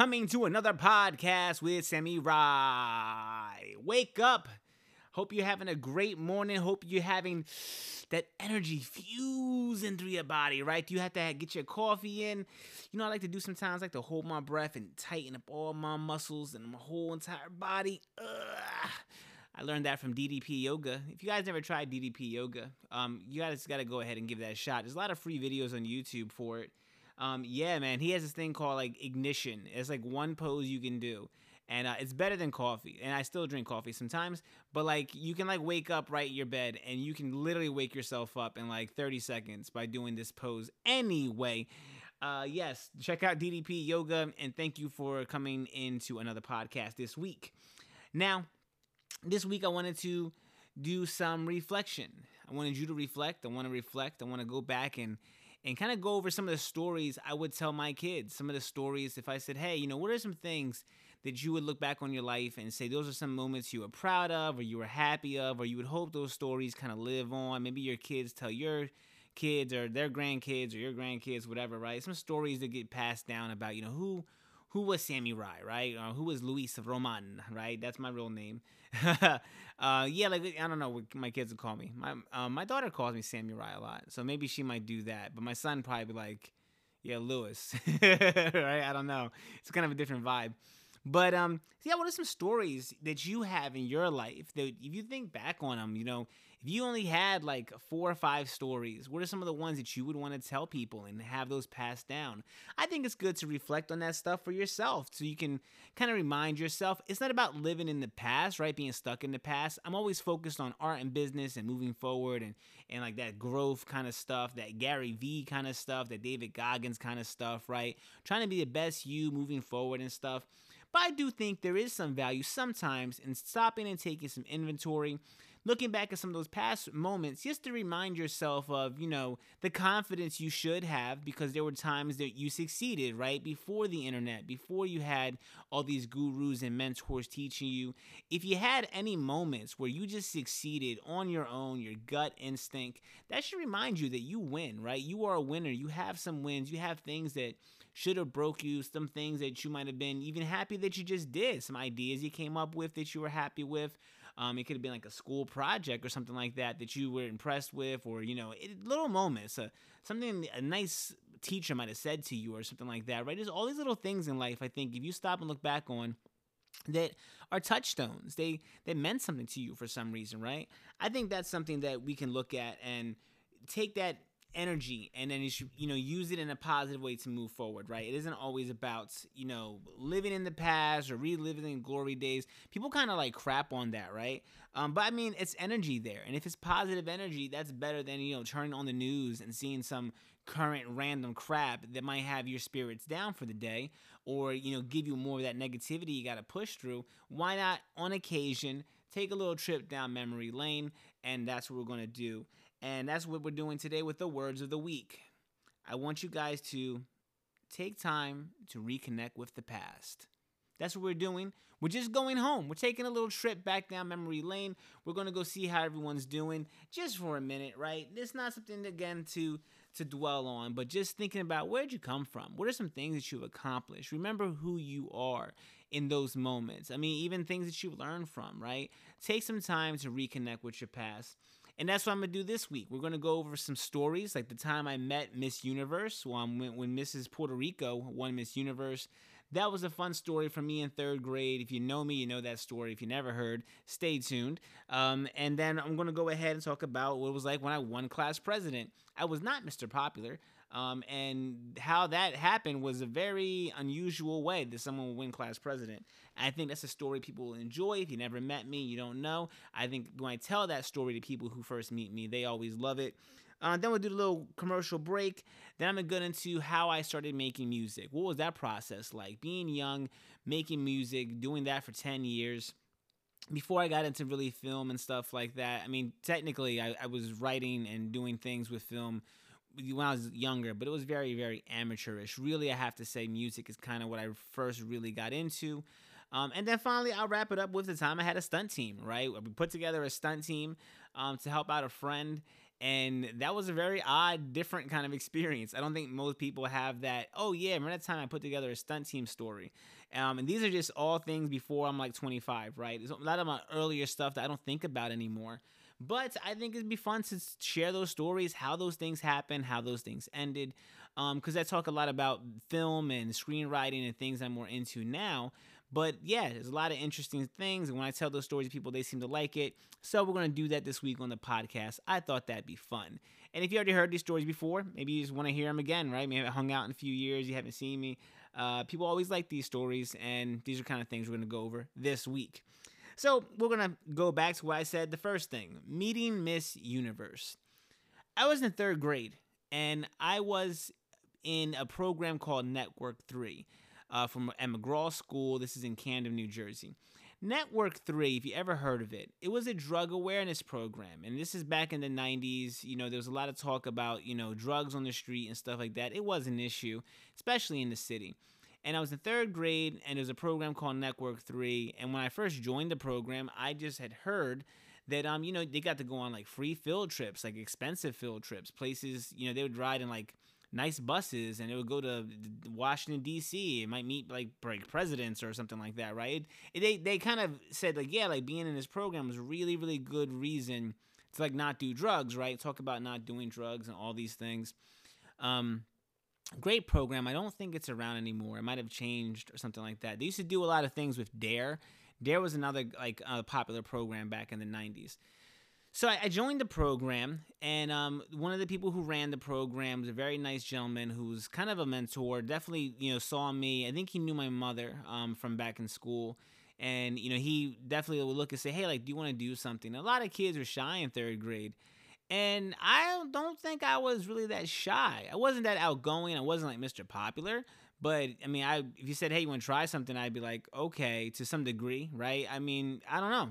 Coming to another podcast with Sami Rye. Wake up. Hope you're having a great morning. Hope you're having that energy fusing through your body, right? You have to get your coffee in. You know, I like to do sometimes, like to hold my breath and tighten up all my muscles and my whole entire body. Ugh. I learned that from DDP Yoga. If you guys never tried DDP Yoga, um, you guys got to go ahead and give that a shot. There's a lot of free videos on YouTube for it. Um, yeah, man, he has this thing called like ignition. It's like one pose you can do, and uh, it's better than coffee. And I still drink coffee sometimes, but like you can like wake up right in your bed, and you can literally wake yourself up in like 30 seconds by doing this pose. Anyway. Uh, yes, check out DDP Yoga, and thank you for coming into another podcast this week. Now, this week I wanted to do some reflection. I wanted you to reflect. I want to reflect. I want to go back and and kind of go over some of the stories I would tell my kids. Some of the stories, if I said, hey, you know, what are some things that you would look back on your life and say those are some moments you were proud of or you were happy of or you would hope those stories kind of live on. Maybe your kids tell your kids or their grandkids or your grandkids, whatever, right? Some stories that get passed down about, you know, who who was Sami Rye, right? Or who was Luis Roman, right? That's my real name. uh, yeah, like I don't know what my kids would call me. My uh, my daughter calls me Sami Rye a lot, so maybe she might do that. But my son probably be like, yeah, Lewis, right? I don't know. It's kind of a different vibe. But um, yeah, what are some stories that you have in your life that if you think back on them, you know, if you only had like four or five stories, what are some of the ones that you would want to tell people and have those passed down? I think it's good to reflect on that stuff for yourself so you can kind of remind yourself it's not about living in the past, right? Being stuck in the past. I'm always focused on art and business and moving forward and, and like that growth kind of stuff, that Gary Vee kind of stuff, that David Goggins kind of stuff, right? Trying to be the best you moving forward and stuff. But I do think there is some value sometimes in stopping and taking some inventory looking back at some of those past moments just to remind yourself of, you know, the confidence you should have because there were times that you succeeded, right? Before the internet, before you had all these gurus and mentors teaching you. If you had any moments where you just succeeded on your own, your gut instinct, that should remind you that you win, right? You are a winner. You have some wins. You have things that should have broke you, some things that you might have been even happy that you just did, some ideas you came up with that you were happy with. Um, it could have been like a school project or something like that that you were impressed with, or you know, it, little moments, uh, something a nice teacher might have said to you, or something like that. Right? There's all these little things in life. I think if you stop and look back on that are touchstones they they meant something to you for some reason right i think that's something that we can look at and take that energy and then you should you know use it in a positive way to move forward right? It isn't always about you know living in the past or reliving in glory days. People kind of like crap on that right? Um, but i mean it's energy there. And if it's positive energy that's better than you know turning on the news and seeing some current random crap that might have your spirits down for the day or you know give you more of that negativity you got to push through why not on occasion take a little trip down memory lane and that's what we're going to do and that's what we're doing today with the words of the week. I want you guys to take time to reconnect with the past. That's what we're doing. We're just going home. We're taking a little trip back down memory lane. We're going to go see how everyone's doing just for a minute, right? It's not something again to to dwell on, but just thinking about where'd you come from? What are some things that you've accomplished? Remember who you are in those moments. I mean, even things that you've learned from, right? Take some time to reconnect with your past. And that's what I'm gonna do this week. We're gonna go over some stories, like the time I met Miss Universe, when, when Mrs. Puerto Rico won Miss Universe. That was a fun story for me in third grade. If you know me, you know that story. If you never heard, stay tuned. Um, and then I'm gonna go ahead and talk about what it was like when I won class president. I was not Mr. Popular. Um, and how that happened was a very unusual way that someone would win class president. I think that's a story people will enjoy. If you never met me, you don't know. I think when I tell that story to people who first meet me, they always love it. Uh, then we'll do a little commercial break. Then I'm gonna get into how I started making music. What was that process like? Being young, making music, doing that for 10 years before I got into really film and stuff like that, I mean, technically, I, I, was writing and doing things with film when I was younger, but it was very, very amateurish. Really, I have to say, music is kind of what I first really got into. Um, and then finally, I'll wrap it up with the time I had a stunt team, right? We put together a stunt team um, to help out a friend. And that was a very odd, different kind of experience. I don't think most people have that. Oh, yeah, remember that time I put together a stunt team story? Um, and these are just all things before I'm like 25, right? There's a lot of my earlier stuff that I don't think about anymore. But I think it'd be fun to share those stories, how those things happened, how those things ended. Because um, I talk a lot about film and screenwriting and things I'm more into now. But yeah, there's a lot of interesting things. And when I tell those stories to people, they seem to like it. So we're going to do that this week on the podcast. I thought that'd be fun. And if you already heard these stories before, maybe you just want to hear them again, right? Maybe I hung out in a few years, you haven't seen me. Uh, people always like these stories, and these are kind of things we're going to go over this week. So we're to go back to what I said the first thing meeting Miss Universe. I was in third grade, and I was in a program called Network 3 uh, from at McGraw School. This is in Camden, New Jersey. Network 3, if you ever heard of it, it was a drug awareness program. And this is back in the 90s. You know, there was a lot of talk about, you know, drugs on the street and stuff like that. It was an issue, especially in the city. And I was in third grade, and there was a program called Network 3. And when I first joined the program, I just had heard that um you know they got to go on like free field trips like expensive field trips places you know they would ride in like nice buses and it would go to Washington D.C. It might meet like break presidents or something like that, right? It, they they kind of said like yeah, like being in this program was really really good reason to like not do drugs, right? Talk about not doing drugs and all these things. Um, great program. I don't think it's around anymore. It might have changed or something like that. They used to do a lot of things with Dare. D.A.R.E. was another like uh, popular program back in the '90s. So I, I joined the program, and um, one of the people who ran the program was a very nice gentleman who's kind of a mentor. Definitely, you know, saw me. I think he knew my mother um, from back in school, and you know, he definitely would look and say, "Hey, like, do you want to do something?" A lot of kids are shy in third grade, and I don't think I was really that shy. I wasn't that outgoing. I wasn't like Mr. Popular, but I mean, I if you said, "Hey, you want to try something?" I'd be like, "Okay," to some degree, right? I mean, I don't know.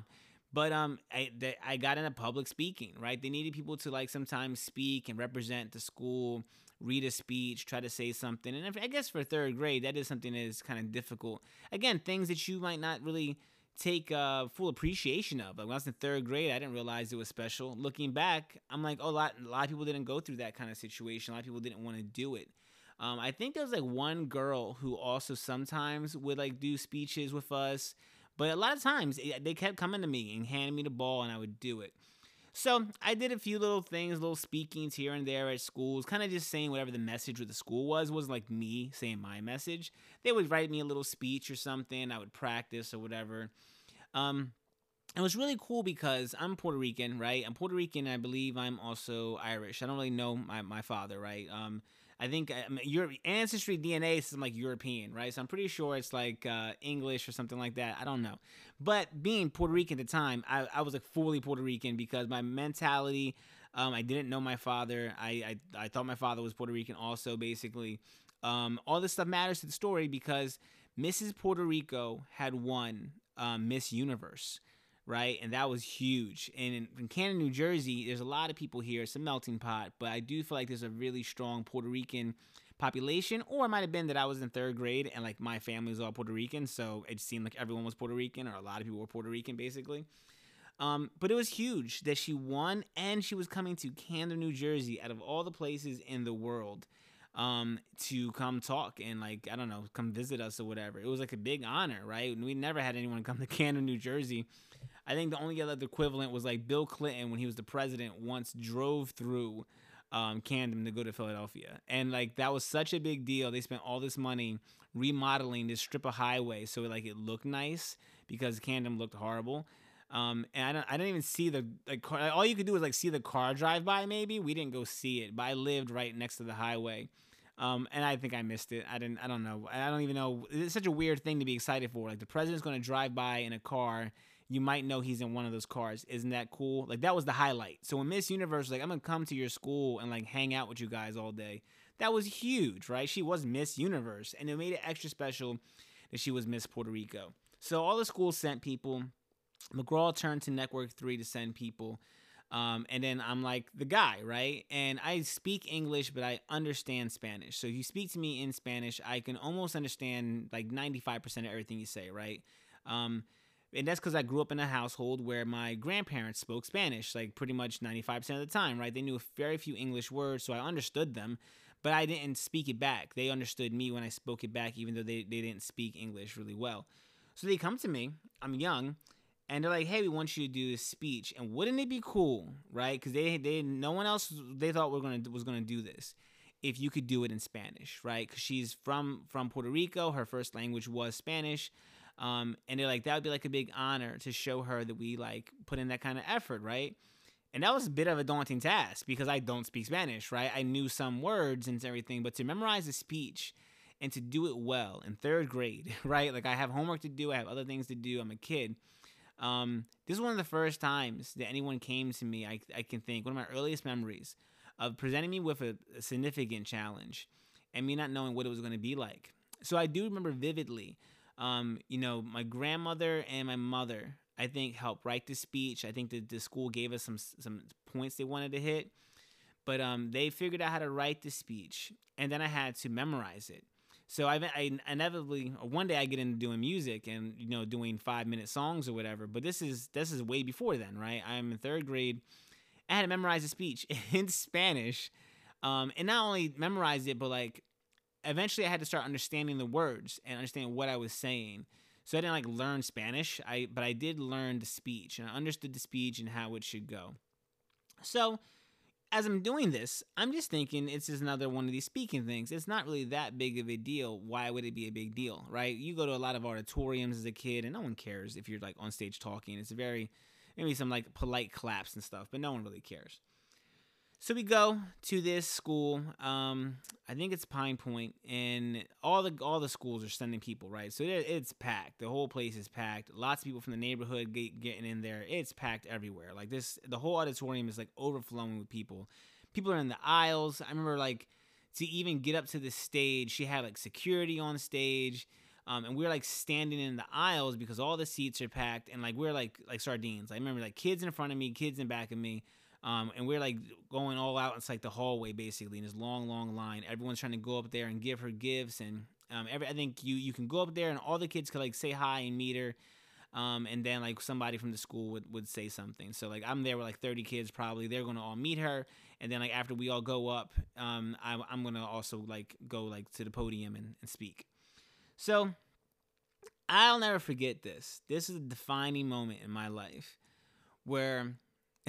But um, I they, I got into public speaking, right? They needed people to like sometimes speak and represent the school, read a speech, try to say something. And if, I guess for third grade, that is something that is kind of difficult. Again, things that you might not really take uh, full appreciation of. Like when I was in third grade, I didn't realize it was special. Looking back, I'm like, oh, a lot, a lot of people didn't go through that kind of situation. A lot of people didn't want to do it. Um, I think there was like one girl who also sometimes would like do speeches with us. But a lot of times eh, they kept coming to me and handing me the ball, and I would do it. So I did a few little things, little speakings here and there at schools, kind of just saying whatever the message with the school was. Wasn't like me saying my message. They would write me a little speech or something. I would practice or whatever. Um, it was really cool because I'm Puerto Rican, right? I'm Puerto Rican. I believe I'm also Irish. I don't really know my, my father, right? Um, I think I mean, your ancestry DNA is like European, right? So I'm pretty sure it's like uh, English or something like that. I don't know. But being Puerto Rican at the time, I, I was like fully Puerto Rican because my mentality, um, I didn't know my father. I, I, I thought my father was Puerto Rican also, basically. Um, all this stuff matters to the story because Mrs. Puerto Rico had won um, Miss Universe right? And that was huge. And in, in Camden, New Jersey, there's a lot of people here. It's a melting pot, but I do feel like there's a really strong Puerto Rican population. Or it might have been that I was in third grade and like my family was all Puerto Rican, so it seemed like everyone was Puerto Rican, or a lot of people were Puerto Rican, basically. Um, but it was huge that she won, and she was coming to Camden, New Jersey, out of all the places in the world um, to come talk and like I don't know, come visit us or whatever. It was like a big honor, right? We never had anyone come to Camden, New Jersey I think the only other equivalent was like Bill Clinton when he was the president once drove through um, Camden to go to Philadelphia, and like that was such a big deal. They spent all this money remodeling this strip of highway so like it looked nice because Camden looked horrible. Um, and I don't, I didn't even see the like car, all you could do was like see the car drive by. Maybe we didn't go see it, but I lived right next to the highway. Um, and I think I missed it. I didn't. I don't know. I don't even know. It's such a weird thing to be excited for. Like the president's going to drive by in a car you might know he's in one of those cars. Isn't that cool? Like that was the highlight. So when Miss Universe like, I'm gonna come to your school and like hang out with you guys all day, that was huge, right? She was Miss Universe, and it made it extra special that she was Miss Puerto Rico. So all the schools sent people. McGraw turned to Network Three to send people. Um, and then I'm like the guy, right? And I speak English, but I understand Spanish. So if you speak to me in Spanish, I can almost understand like 95% of everything you say, right? Um, and that's because I grew up in a household where my grandparents spoke Spanish, like pretty much 95% of the time, right? They knew very few English words, so I understood them, but I didn't speak it back. They understood me when I spoke it back, even though they, they didn't speak English really well. So they come to me, I'm young, and they're like, "Hey, we want you to do this speech." And wouldn't it be cool, right? Because they they no one else they thought we're gonna was gonna do this. If you could do it in Spanish, right? Because she's from from Puerto Rico, her first language was Spanish. Um, and they're like, that would be like a big honor to show her that we like put in that kind of effort, right? And that was a bit of a daunting task because I don't speak Spanish, right? I knew some words and everything, but to memorize a speech and to do it well in third grade, right? Like I have homework to do, I have other things to do, I'm a kid. Um, this is one of the first times that anyone came to me, I, I can think, one of my earliest memories of presenting me with a, a significant challenge and me not knowing what it was going to be like. So I do remember vividly um, you know, my grandmother and my mother, I think, helped write the speech. I think that the school gave us some some points they wanted to hit, but um, they figured out how to write the speech, and then I had to memorize it. So I, I inevitably one day I get into doing music and you know doing five minute songs or whatever. But this is this is way before then, right? I'm in third grade. I had to memorize a speech in Spanish, um, and not only memorize it, but like eventually I had to start understanding the words and understanding what I was saying. So I didn't like learn Spanish, I but I did learn the speech and I understood the speech and how it should go. So as I'm doing this, I'm just thinking it's just another one of these speaking things. It's not really that big of a deal. Why would it be a big deal, right? You go to a lot of auditoriums as a kid, and no one cares if you're like on stage talking. It's very maybe some like polite claps and stuff, but no one really cares. So we go to this school. Um, I think it's Pyne Poynt, and all the all the schools are sending people, right? So it, it's packed. The whole place is packed. Lots of people from the neighborhood get, getting in there. It's packed everywhere. Like this, the whole auditorium is like overflowing with people. People are in the aisles. I remember like to even get up to the stage, she had like security on stage. Um, and we are like standing in the aisles because all the seats are packed, and like we're like like sardines. I remember like kids in front of me, kids in back of me. Um, and we're like going all out. It's like the hallway basically in this long, long line. Everyone's trying to go up there and give her gifts, and um, every I think you you can go up there and all the kids could like say hi and meet her. Um, and then like somebody from the school would, would say something. So like I'm there with like 30 kids probably. They're gonna all meet her, and then like after we all go up, um, I, I'm gonna also like go like to the podium and, and speak. So I'll never forget this. This is a defining moment in my life where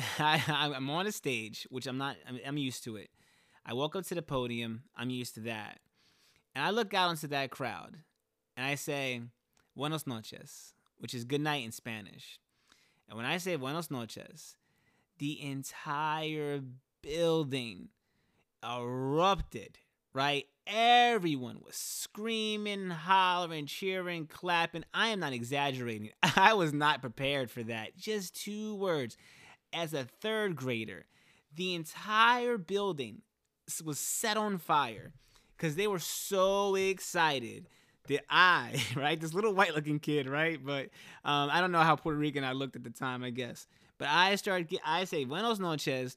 I, I'm on a stage, which I'm not. I'm, I'm used to it. I walk up to the podium. I'm used to that, and I look out into that crowd, and I say, "Buenos noches," which is good night in Spanish. And when I say "Buenos noches," the entire building erupted. Right, everyone was screaming, hollering, cheering, clapping. I am not exaggerating. I was not prepared for that. Just two words as a third grader, the entire building was set on fire because they were so excited that I, right, this little white looking kid, right, but um, I don't know how Puerto Rican I looked at the time, I guess, but I started, I say Buenos noches,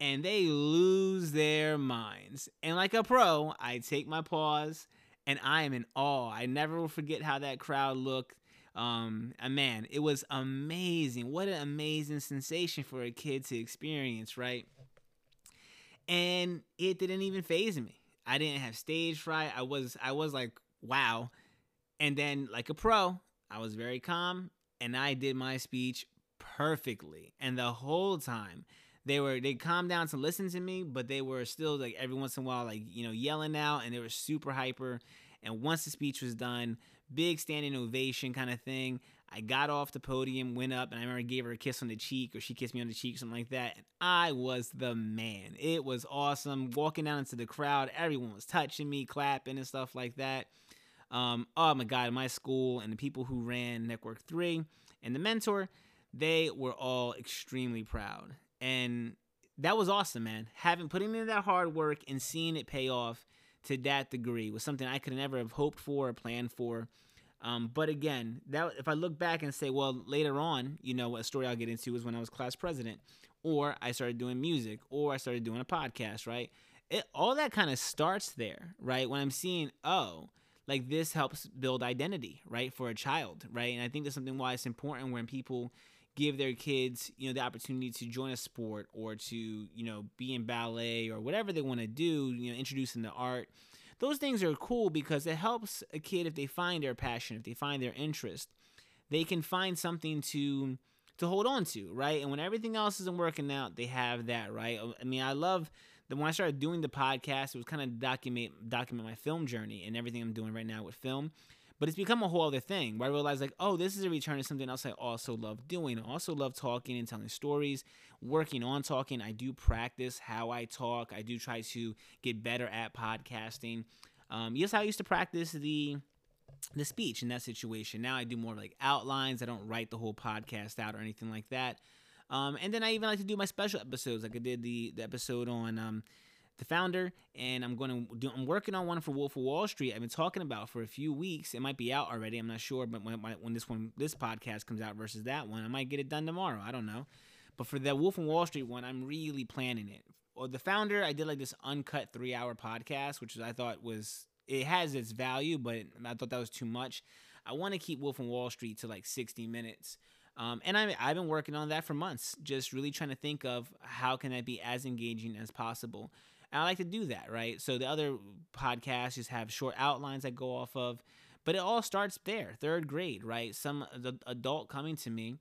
and they lose their minds. And like a pro, I take my pause and I am in awe. I never will forget how that crowd looked. Um, and man, it was amazing. What an amazing sensation for a kid to experience, right? And it didn't even phase me. I didn't have stage fright. I was I was like, wow. And then like a pro, I was very calm and I did my speech perfectly. And the whole time they were they calmed down to listen to me, but they were still like every once in a while like, you know, yelling out and they were super hyper. And once the speech was done, big standing ovation kind of thing. I got off the podium, went up, and I remember I gave her a kiss on the cheek, or she kissed me on the cheek, something like that. And I was the man. It was awesome. Walking down into the crowd, everyone was touching me, clapping, and stuff like that. Um, oh my God, my school and the people who ran Network 3 and the mentor, they were all extremely proud. And that was awesome, man. Having putting in that hard work and seeing it pay off to that degree was something I could never have hoped for or planned for. Um, but again, that if I look back and say, well, later on, you know, a story I'll get into is when I was class president, or I started doing music, or I started doing a podcast, right? It, all that kind of starts there, right? When I'm seeing, oh, like this helps build identity, right, for a child, right? And I think that's something why it's important when people give their kids, you know, the opportunity to join a sport or to, you know, be in ballet or whatever they want to do, you know, introduce them to art. Those things are cool because it helps a kid if they find their passion, if they find their interest, they can find something to to hold on to, right? And when everything else isn't working out, they have that, right? Oh, I mean, I love that when I started doing the podcast, it was kind of document document my film journey and everything I'm doing right now with film. But it's become a whole other thing where I realized like, oh, this is a return to something else I also love doing. I also love talking and telling stories, working on talking. I do practice how I talk. I do try to get better at podcasting. Um, yes, I used to practice the the speech in that situation. Now I do more like outlines. I don't write the whole podcast out or anything like that. Um, and then I even like to do my special episodes. Like I did the, the episode on um, the founder, and I'm going to do. I'm working on one for Wolf of Wall Street. I've been talking about for a few weeks. It might be out already. I'm not sure, but when, when this one, this podcast comes out versus that one, I might get it done tomorrow. I don't know. But for the Wolf of Wall Street one, I'm really planning it. Or the founder, I did like this uncut three hour podcast, which I thought was it has its value, but I thought that was too much. I want to keep Wolf of Wall Street to like 60 minutes. Um, and I, I've been working on that for months, just really trying to think of how can that be as engaging as possible. And I like to do that, right? So the other podcasts just have short outlines I go off of, but it all starts there, third grade, right? Some adult coming to me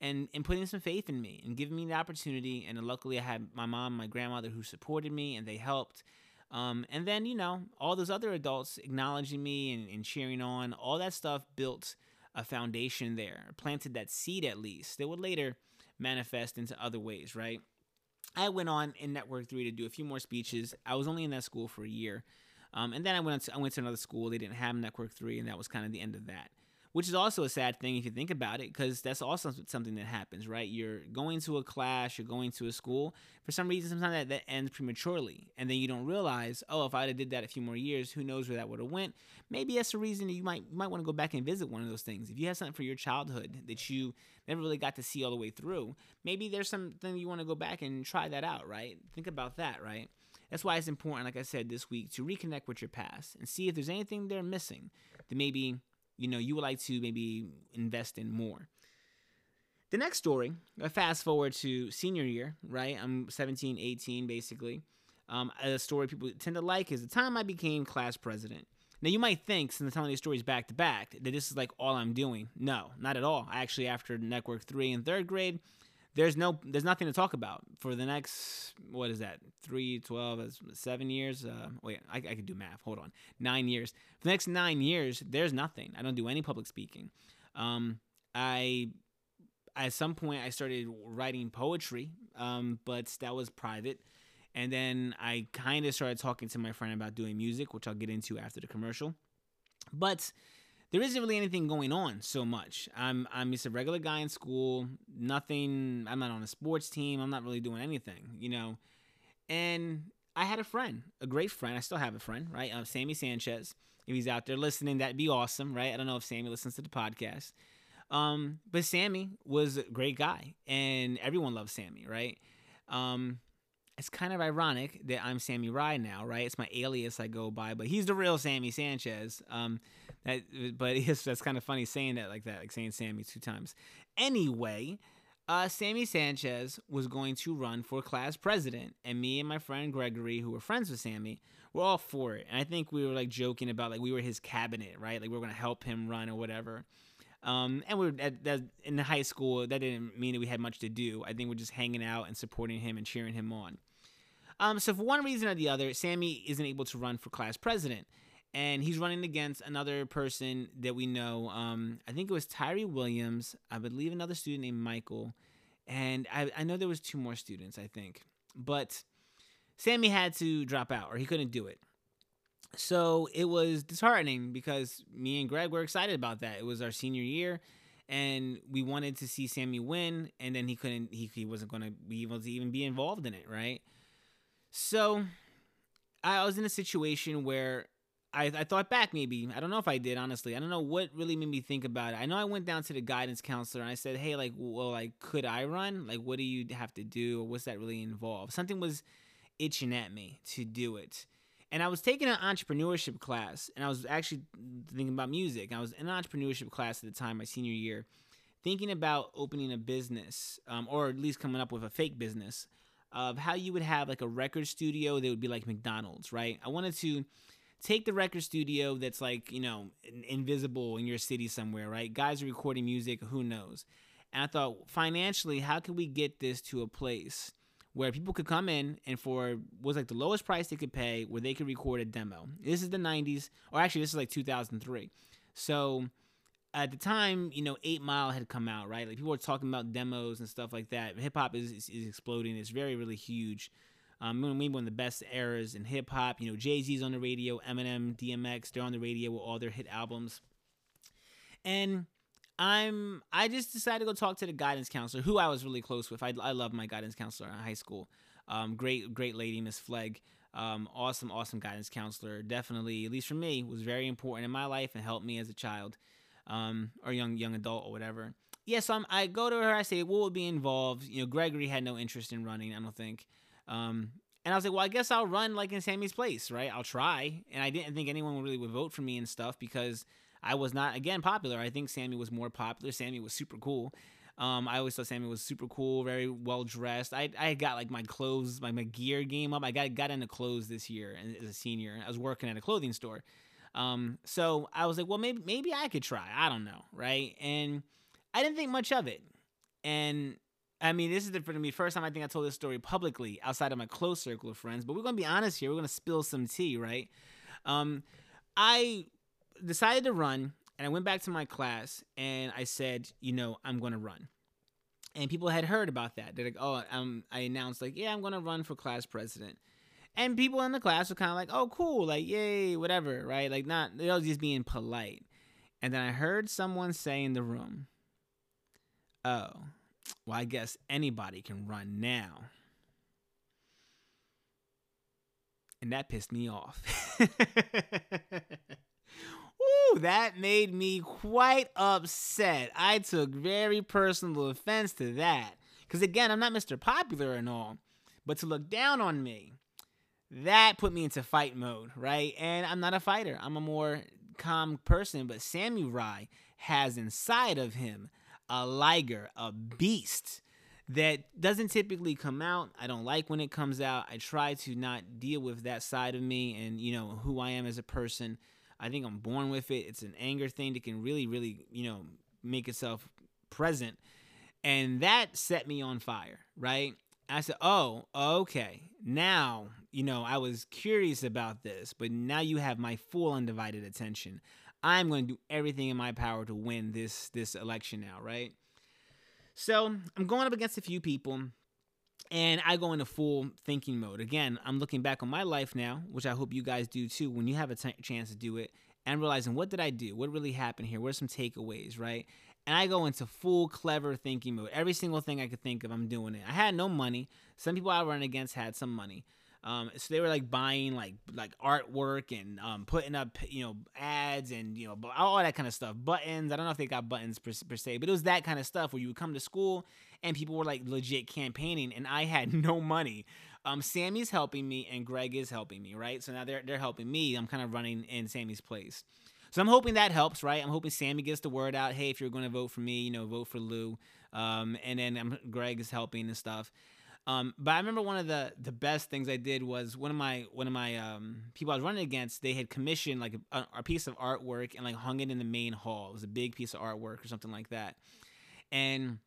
and and putting some faith in me and giving me the opportunity. And luckily, I had my mom, my grandmother who supported me, and they helped. Um, and then, you know, all those other adults acknowledging me and, and cheering on, all that stuff built a foundation there, planted that seed at least that would later manifest into other ways, right? I went on in Network 3 to do a few more speeches. I was only in that school for a year. Um, and then I went, to, I went to another school. They didn't have Network 3, and that was kind of the end of that which is also a sad thing if you think about it, because that's also something that happens, right? You're going to a class, you're going to a school. For some reason, sometimes that, that ends prematurely, and then you don't realize, oh, if I'd have did that a few more years, who knows where that would have went? Maybe that's the reason you might you might want to go back and visit one of those things. If you have something for your childhood that you never really got to see all the way through, maybe there's something you want to go back and try that out, right? Think about that, right? That's why it's important, like I said this week, to reconnect with your past and see if there's anything they're missing that maybe you know you would like to maybe invest in more. The next story, I fast forward to senior year, right? I'm 17, 18 basically. Um, a story people tend to like is the time I became class president. Now you might think, since I'm telling these stories back to back, that this is like all I'm doing. No, not at all. Actually, after Network three and third grade, there's no there's nothing to talk about. For the next what is that? 3 12 7 years? Uh, wait I, I could do math. Hold on. 9 years. For the next 9 years there's nothing. I don't do any public speaking. Um, I at some point I started writing poetry um, but that was private. And then I kind of started talking to my friend about doing music which I'll get into after the commercial. But there isn't really anything going on so much. I'm I'm just a regular guy in school. Nothing. I'm not on a sports team. I'm not really doing anything, you know. And I had a friend, a great friend. I still have a friend, right? Uh, Sammy Sanchez. If he's out there listening, that'd be awesome, right? I don't know if Sammy listens to the podcast. Um, but Sammy was a great guy, and everyone loves Sammy, right? Um, it's kind of ironic that I'm Sami Rye now, right? It's my alias I go by, but he's the real Sammy Sanchez. Um, that, but it's, that's kind of funny saying that like that, like saying Sammy two times. Anyway, uh, Sammy Sanchez was going to run for class president, and me and my friend Gregory, who were friends with Sammy, were all for it. And I think we were like joking about like we were his cabinet, right? Like we were to help him run or whatever. Um, and we are at, at, in high school. That didn't mean that we had much to do. I think we're just hanging out and supporting him and cheering him on. Um, so for one reason or the other, Sammy isn't able to run for class president, and he's running against another person that we know. Um, I think it was Tyree Williams. I believe another student named Michael, and I, I know there was two more students. I think, but Sammy had to drop out or he couldn't do it. So it was disheartening because me and Greg were excited about that. It was our senior year and we wanted to see Sammy win and then he couldn't he, he wasn't going to be able to even be involved in it, right? So I was in a situation where I, I thought back maybe. I don't know if I did, honestly. I don't know what really made me think about it. I know I went down to the guidance counselor and I said, hey, like, well, like, could I run? Like, what do you have to do? Or what's that really involved? Something was itching at me to do it. And I was taking an entrepreneurship class, and I was actually thinking about music. I was in an entrepreneurship class at the time, my senior year, thinking about opening a business, um, or at least coming up with a fake business of how you would have like a record studio that would be like McDonald's, right? I wanted to take the record studio that's like, you know, invisible in your city somewhere, right? Guys are recording music, who knows? And I thought, financially, how can we get this to a place where people could come in and for was like the lowest price they could pay, where they could record a demo. This is the 90s, or actually, this is like 2003. So at the time, you know, Eight Mile had come out, right? Like people were talking about demos and stuff like that. Hip hop is, is, is exploding. It's very really huge. Um, maybe one of the best eras in hip hop. You know, Jay Z's on the radio, Eminem, DMX, they're on the radio with all their hit albums. And I'm I just decided to go talk to the guidance counselor, who I was really close with. I, I love my guidance counselor in high school. Um, great great lady, Miss Flegg. Um, awesome awesome guidance counselor. Definitely, at least for me, was very important in my life and helped me as a child um, or young young adult or whatever. Yeah, so I'm, I go to her. I say, "What would be involved?" You know, Gregory had no interest in running. I don't think. Um, and I was like, "Well, I guess I'll run like in Sammy's place, right? I'll try." And I didn't think anyone really would vote for me and stuff because I was not again popular. I think Sammy was more popular. Sammy was super cool. Um, I always thought Sammy was super cool, very well dressed. I I got like my clothes, my, my gear game up. I got got into clothes this year as a senior. I was working at a clothing store. Um, so I was like, well, maybe maybe I could try. I don't know, right? And I didn't think much of it. And I mean, this is the for me first time I think I told this story publicly outside of my close circle of friends. But we're gonna be honest here. We're gonna spill some tea, right? Um, I decided to run, and I went back to my class and I said, you know, I'm gonna run. And people had heard about that. They're like, oh, um, I announced like, yeah, I'm gonna run for class president. And people in the class were kind of like, oh, cool, like, yay, whatever, right? Like, not, they was just being polite. And then I heard someone say in the room, oh, well, I guess anybody can run now. And that pissed me off. Ooh, that made me quite upset. I took very personal offense to that. Because again, I'm not Mr. Popular and all, but to look down on me that put me into fight mode, right? And I'm not a fighter. I'm a more calm person, but Sami Rye has inside of him a liger, a beast that doesn't typically come out. I don't like when it comes out. I try to not deal with that side of me and, you know, who I am as a person. I think I'm born with it. It's an anger thing that can really, really, you know, make itself present. And that set me on fire, right? I said, "Oh, okay. Now, you know, I was curious about this, but now you have my full undivided attention. I'm going to do everything in my power to win this this election now, right?" So, I'm going up against a few people and I go into full thinking mode. Again, I'm looking back on my life now, which I hope you guys do too when you have a t- chance to do it and realizing what did I do? What really happened here? What are some takeaways, right? and I go into full clever thinking mode. Every single thing I could think of, I'm doing it. I had no money. Some people I run against had some money. Um, so they were like buying like like artwork and um, putting up you know ads and you know all that kind of stuff. Buttons. I don't know if they got buttons per, per se, but it was that kind of stuff where you would come to school and people were like legit campaigning, and I had no money. Um, Sammy's helping me and Greg is helping me, right? So now they're they're helping me. I'm kind of running in Sammy's place. So I'm hoping that helps, right? I'm hoping Sammy gets the word out. Hey, if you're going to vote for me, you know, vote for Lou. Um, and then um, Greg is helping and stuff. Um, but I remember one of the the best things I did was one of my one of my um, people I was running against. They had commissioned like a, a, piece of artwork and like hung it in the main hall. It was a big piece of artwork or something like that. And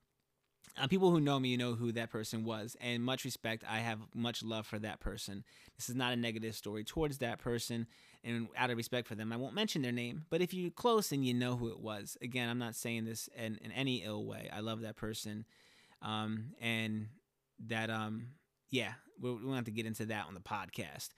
uh, people who know me, you know who that person was, and much respect. I have much love for that person. This is not a negative story towards that person, and out of respect for them, I won't mention their name. But if you're close and you know who it was, again, I'm not saying this in, in any ill way. I love that person, um, and that, um, yeah, we, we have to get into that on the podcast.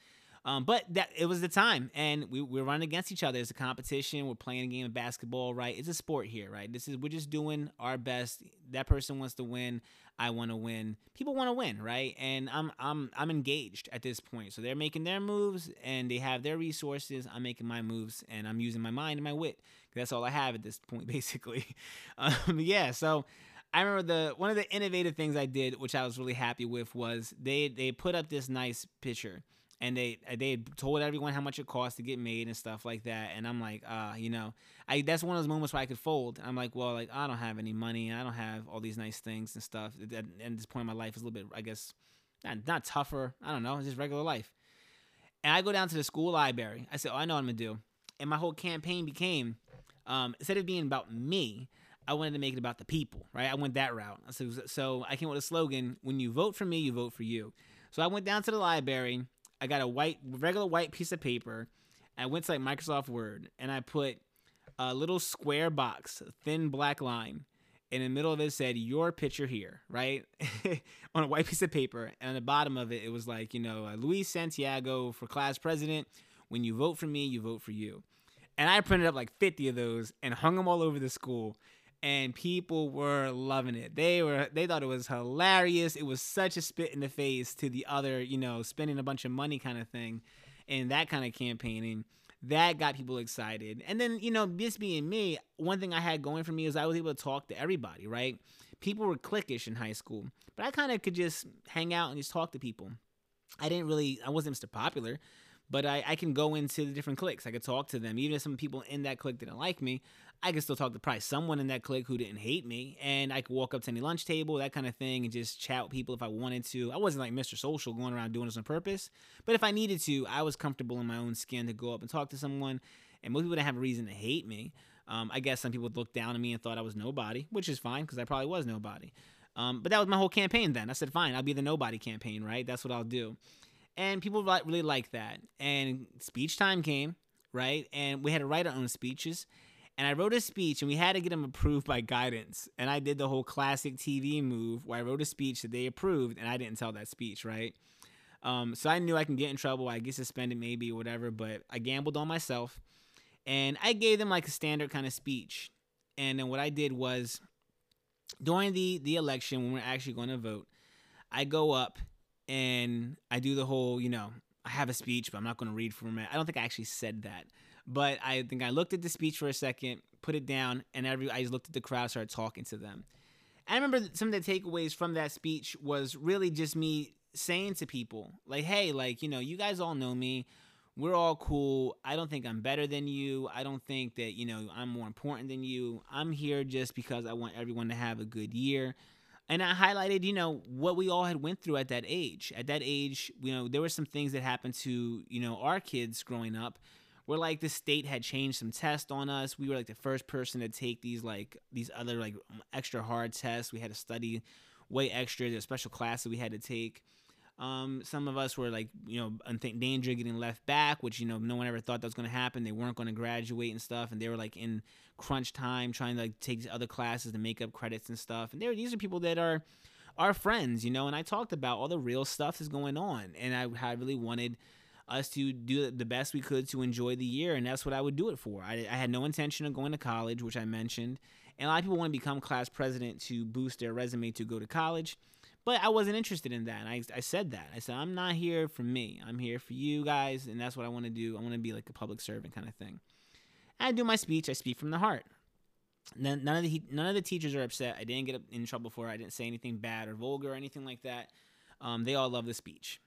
Um, but that it was the time, and we we're running against each other. It's a competition. We're playing a game of basketball, right? It's a sport here, right? This is we're just doing our best. That person wants to win. I want to win. People want to win, right? And I'm I'm I'm engaged at this point. So they're making their moves, and they have their resources. I'm making my moves, and I'm using my mind and my wit. That's all I have at this point, basically. Um, yeah. So. I remember the one of the innovative things I did, which I was really happy with, was they they put up this nice picture and they they told everyone how much it cost to get made and stuff like that. And I'm like, uh, you know, I that's one of those moments where I could fold. I'm like, well, like I don't have any money, I don't have all these nice things and stuff. At, at this point in my life is a little bit, I guess, not, not tougher. I don't know, it's just regular life. And I go down to the school library. I said, oh, I know what I'm gonna do. And my whole campaign became, um, instead of being about me, I wanted to make it about the people, right? I went that route. So, so I came up with a slogan: "When you vote for me, you vote for you." So I went down to the library I got a white, regular white piece of paper. I went to like Microsoft Word and I put a little square box, thin black line. In the middle of it said your picture here, right? on a white piece of paper. And on the bottom of it, it was like, you know, uh, Luis Santiago for class president. When you vote for me, you vote for you. And I printed up like 50 of those and hung them all over the school and people were loving it. They were they thought it was hilarious. It was such a spit in the face to the other, you know, spending a bunch of money kind of thing and that kind of campaigning. That got people excited. And then, you know, this being me, one thing I had going for me is I was able to talk to everybody, right? People were cliquish in high school, but I kind of could just hang out and just talk to people. I didn't really, I wasn't Mr. Popular, but I, I can go into the different cliques. I could talk to them. Even if some people in that clique didn't like me, I could still talk to probably someone in that clique who didn't hate me, and I could walk up to any lunch table, that kind of thing, and just chat with people if I wanted to. I wasn't like Mr. Social going around doing this on purpose, but if I needed to, I was comfortable in my own skin to go up and talk to someone. And most people didn't have a reason to hate me. Um, I guess some people looked down on me and thought I was nobody, which is fine because I probably was nobody. Um, but that was my whole campaign then. I said, fine, I'll be the nobody campaign, right? That's what I'll do. And people really liked that. And speech time came, right? And we had to write our own speeches and I wrote a speech and we had to get them approved by guidance. And I did the whole classic TV move where I wrote a speech that they approved and I didn't tell that speech, right? Um, so I knew I can get in trouble, I get suspended maybe, whatever, but I gambled on myself. And I gave them like a standard kind of speech. And then what I did was during the, the election, when we're actually going to vote, I go up and I do the whole, you know, I have a speech, but I'm not going to read from it. I don't think I actually said that. But I think I looked at the speech for a second, put it down, and every I just looked at the crowd, started talking to them. I remember some of the takeaways from that speech was really just me saying to people, like, hey, like, you know, you guys all know me. We're all cool. I don't think I'm better than you. I don't think that, you know, I'm more important than you. I'm here just because I want everyone to have a good year. And I highlighted, you know, what we all had went through at that age. At that age, you know, there were some things that happened to, you know, our kids growing up where like the state had changed some tests on us. We were like the first person to take these like these other like extra hard tests. We had to study way extra. There's special classes we had to take. Um, some of us were like, you know, in danger getting left back, which, you know, no one ever thought that was going to happen. They weren't going to graduate and stuff. And they were like in crunch time trying to like take other classes to make up credits and stuff. And they were, these are people that are our friends, you know, and I talked about all the real stuff that's going on. And I, I really wanted us to do the best we could to enjoy the year, and that's what I would do it for. I, I had no intention of going to college, which I mentioned, and a lot of people want to become class president to boost their resume to go to college, but I wasn't interested in that. And I, I said that. I said, I'm not here for me. I'm here for you guys, and that's what I want to do. I want to be like a public servant kind of thing. I do my speech. I speak from the heart. None, of the none of the teachers are upset. I didn't get in trouble for it. I didn't say anything bad or vulgar or anything like that. Um, they all love the speech.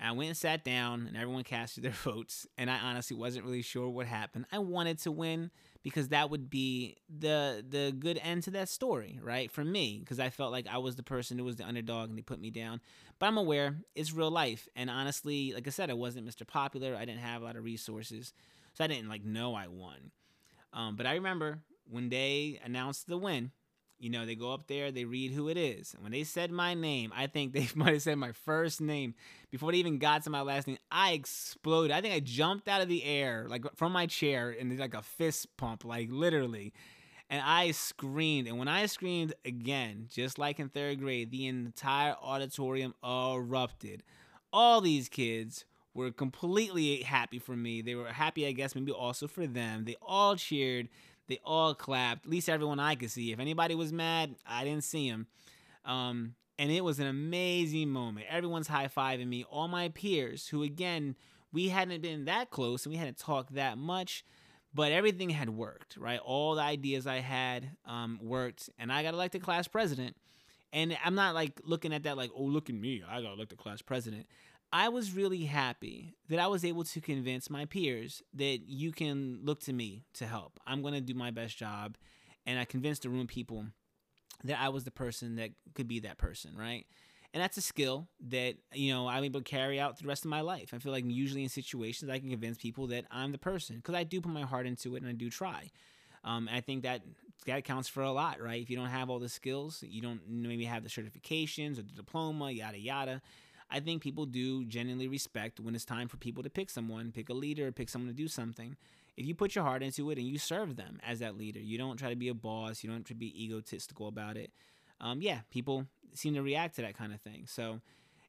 I went and sat down, and everyone casted their votes. And I honestly wasn't really sure what happened. I wanted to win because that would be the the good end to that story, right? For me, because I felt like I was the person who was the underdog, and they put me down. But I'm aware it's real life, and honestly, like I said, I wasn't Mr. Popular. I didn't have a lot of resources, so I didn't like know I won. Um, but I remember when they announced the win, you know, they go up there, they read who it is. And when they said my name, I think they might have said my first name before they even got to my last name. I exploded. I think I jumped out of the air, like from my chair, and like a fist pump, like literally. And I screamed. And when I screamed again, just like in third grade, the entire auditorium erupted. All these kids were completely happy for me. They were happy, I guess, maybe also for them. They all cheered. They all clapped. At least everyone I could see. If anybody was mad, I didn't see them. Um, and it was an amazing moment. Everyone's high fiving me. All my peers, who again, we hadn't been that close and we hadn't talked that much, but everything had worked, right? All the ideas I had um, worked, and I got elected class president. And I'm not like looking at that like, oh, look at me, I got elected class president. I was really happy that I was able to convince my peers that you can look to me to help. I'm going to do my best job. And I convinced the room people that I was the person that could be that person, right? And that's a skill that, you know, I'm able to carry out the rest of my life. I feel like usually in situations I can convince people that I'm the person because I do put my heart into it and I do try. Um, I think that that counts for a lot, right? If you don't have all the skills, you don't maybe have the certifications or the diploma, yada, yada I think people do genuinely respect when it's time for people to pick someone, pick a leader, pick someone to do something. If you put your heart into it and you serve them as that leader, you don't try to be a boss, you don't try to be egotistical about it. Um, yeah, people seem to react to that kind of thing. So,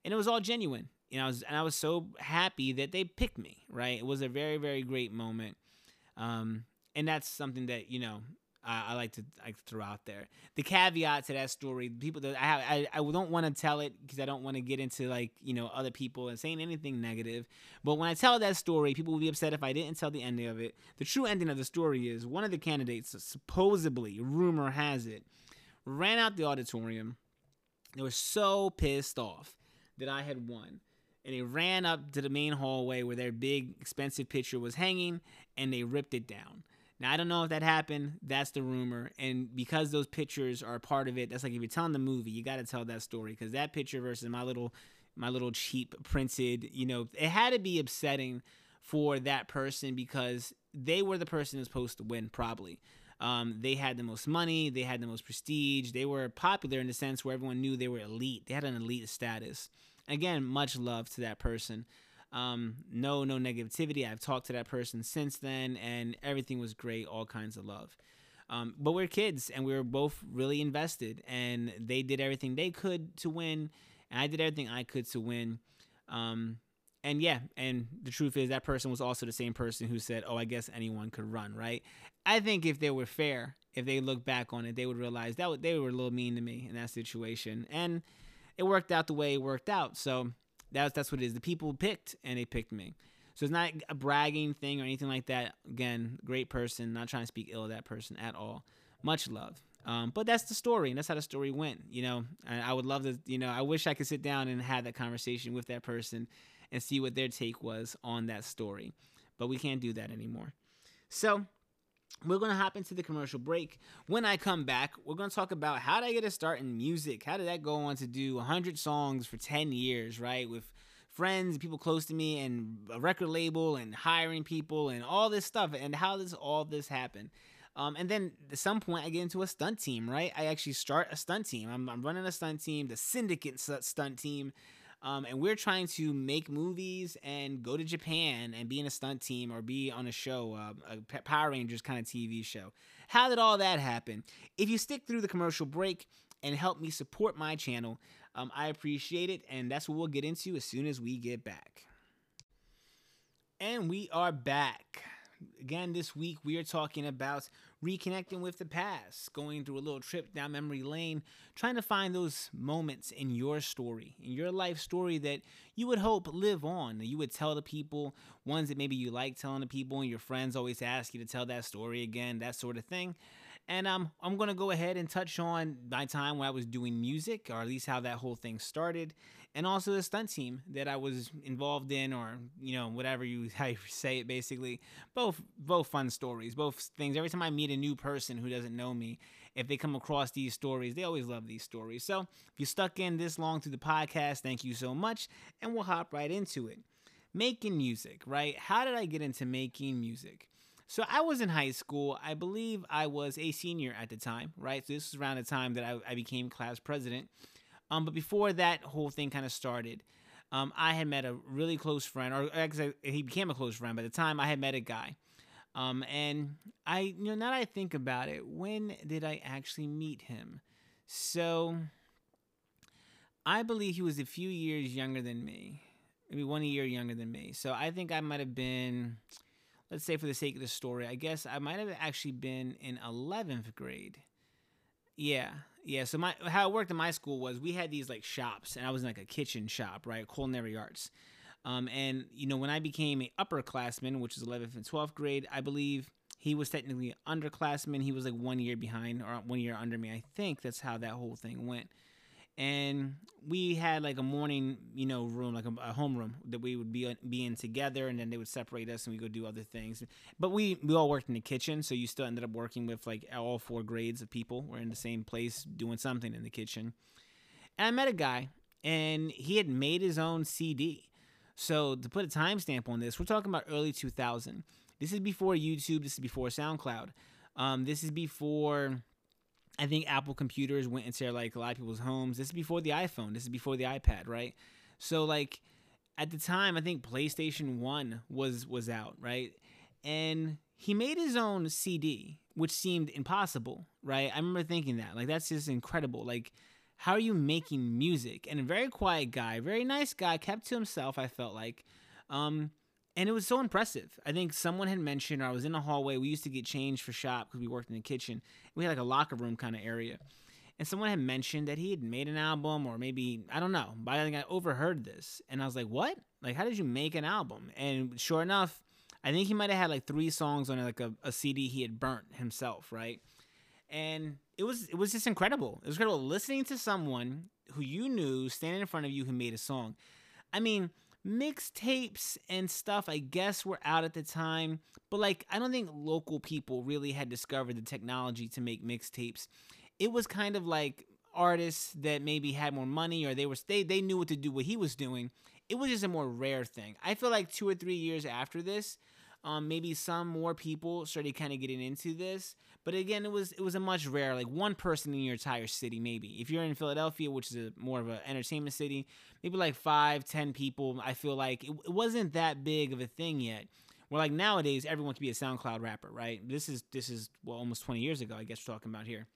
and it was all genuine. You know, I was, and I was so happy that they picked me. Right, it was a very, very great moment. Um, and that's something that you know I, I like to like throw out there. The caveat to that story, people that I have, I, I don't want to tell it because I don't want to get into like you know other people and saying anything negative. But when I tell that story, people will be upset if I didn't tell the ending of it. The true ending of the story is one of the candidates, supposedly, rumor has it, ran out the auditorium. They were so pissed off that I had won and they ran up to the main hallway where their big expensive picture was hanging and they ripped it down. Now I don't know if that happened. That's the rumor, and because those pictures are part of it, that's like if you're telling the movie, you got to tell that story because that picture versus my little, my little cheap printed, you know, it had to be upsetting for that person because they were the person who's supposed to win probably. Um, they had the most money, they had the most prestige, they were popular in the sense where everyone knew they were elite. They had an elite status. Again, much love to that person. Um, no, no negativity. I've talked to that person since then, and everything was great. All kinds of love. Um, but we're kids, and we were both really invested, and they did everything they could to win, and I did everything I could to win. Um, and yeah, and the truth is that person was also the same person who said, "Oh, I guess anyone could run." Right? I think if they were fair, if they look back on it, they would realize that they were a little mean to me in that situation, and it worked out the way it worked out. So that's that's what it is. The people picked and they picked me. So it's not a bragging thing or anything like that. Again, great person. Not trying to speak ill of that person at all. Much love. Um, but that's the story, and that's how the story went. You know, I, I would love to. You know, I wish I could sit down and have that conversation with that person and see what their take was on that story. But we can't do that anymore. So we're going to hop into the commercial break. When I come back, we're going to talk about how did I get a start in music? How did that go on to do 100 songs for 10 years, right? With friends, people close to me, and a record label, and hiring people, and all this stuff. And how does all this happen? Um, and then at some point, I get into a stunt team, right? I actually start a stunt team. I'm, I'm running a stunt team, the Syndicate stunt team. Um, and we're trying to make movies and go to Japan and be in a stunt team or be on a show, uh, a Power Rangers kind of TV show. How did all that happen? If you stick through the commercial break and help me support my channel, um, I appreciate it. And that's what we'll get into as soon as we get back. And we are back. Again, this week we are talking about reconnecting with the past, going through a little trip down memory lane, trying to find those moments in your story, in your life story that you would hope live on, that you would tell the people, ones that maybe you like telling the people, and your friends always ask you to tell that story again, that sort of thing. And um, I'm going to go ahead and touch on my time when I was doing music, or at least how that whole thing started, and also the stunt team that I was involved in, or you know whatever you how you say it. Basically, both both fun stories, both things. Every time I meet a new person who doesn't know me, if they come across these stories, they always love these stories. So if you stuck in this long through the podcast, thank you so much, and we'll hop right into it. Making music, right? How did I get into making music? So I was in high school. I believe I was a senior at the time, right? So this was around the time that I, I became class president. Um, but before that whole thing kind of started, um, I had met a really close friend, or actually he became a close friend. By the time I had met a guy, um, and I, you know, now that I think about it, when did I actually meet him? So I believe he was a few years younger than me, maybe one year younger than me. So I think I might have been let's say for the sake of the story, I guess I might have actually been in 11th grade. Yeah, yeah. So my how it worked in my school was we had these like shops, and I was in like a kitchen shop, right? Culinary arts. Um, and you know when I became a upperclassman, which is 11th and 12th grade, I believe he was technically underclassman. He was like one year behind or one year under me. I think that's how that whole thing went. And we had like a morning, you know, room, like a, a homeroom that we would be be in together, and then they would separate us, and we go do other things. But we we all worked in the kitchen, so you still ended up working with like all four grades of people. We're in the same place doing something in the kitchen. And I met a guy, and he had made his own CD. So to put a timestamp on this, we're talking about early 2000. This is before YouTube. This is before SoundCloud. Um, this is before I think Apple computers went into like a lot of people's homes. This is before the iPhone. This is before the iPad, right? So like at the time, I think PlayStation One was was out, right? And he made his own CD, which seemed impossible, right? I remember thinking that, like, that's just incredible. Like, how are you making music? And a very quiet guy, very nice guy, kept to himself. I felt like, um, and it was so impressive. I think someone had mentioned, or I was in the hallway. We used to get changed for shop because we worked in the kitchen. We had like a locker room kind of area, and someone had mentioned that he had made an album, or maybe I don't know. But I think I overheard this, and I was like, "What? Like, how did you make an album?" And sure enough, I think he might have had like three songs on like a, a CD he had burnt himself, right? And it was it was just incredible. It was incredible listening to someone who you knew standing in front of you who made a song. I mean mixtapes and stuff i guess were out at the time but like i don't think local people really had discovered the technology to make mixtapes. It was kind of like artists that maybe had more money or they were they, they knew what to do what he was doing. It was just a more rare thing. I feel like two or three years after this um, maybe some more people started kind of getting into this, but again, it was it was a much rare, like one person in your entire city, maybe. If you're in Philadelphia, which is a, more of an entertainment city, maybe like five, ten people. I feel like it, it wasn't that big of a thing yet. Where like nowadays, everyone can be a SoundCloud rapper, right? This is this is well almost 20 years ago, I guess we're talking about here.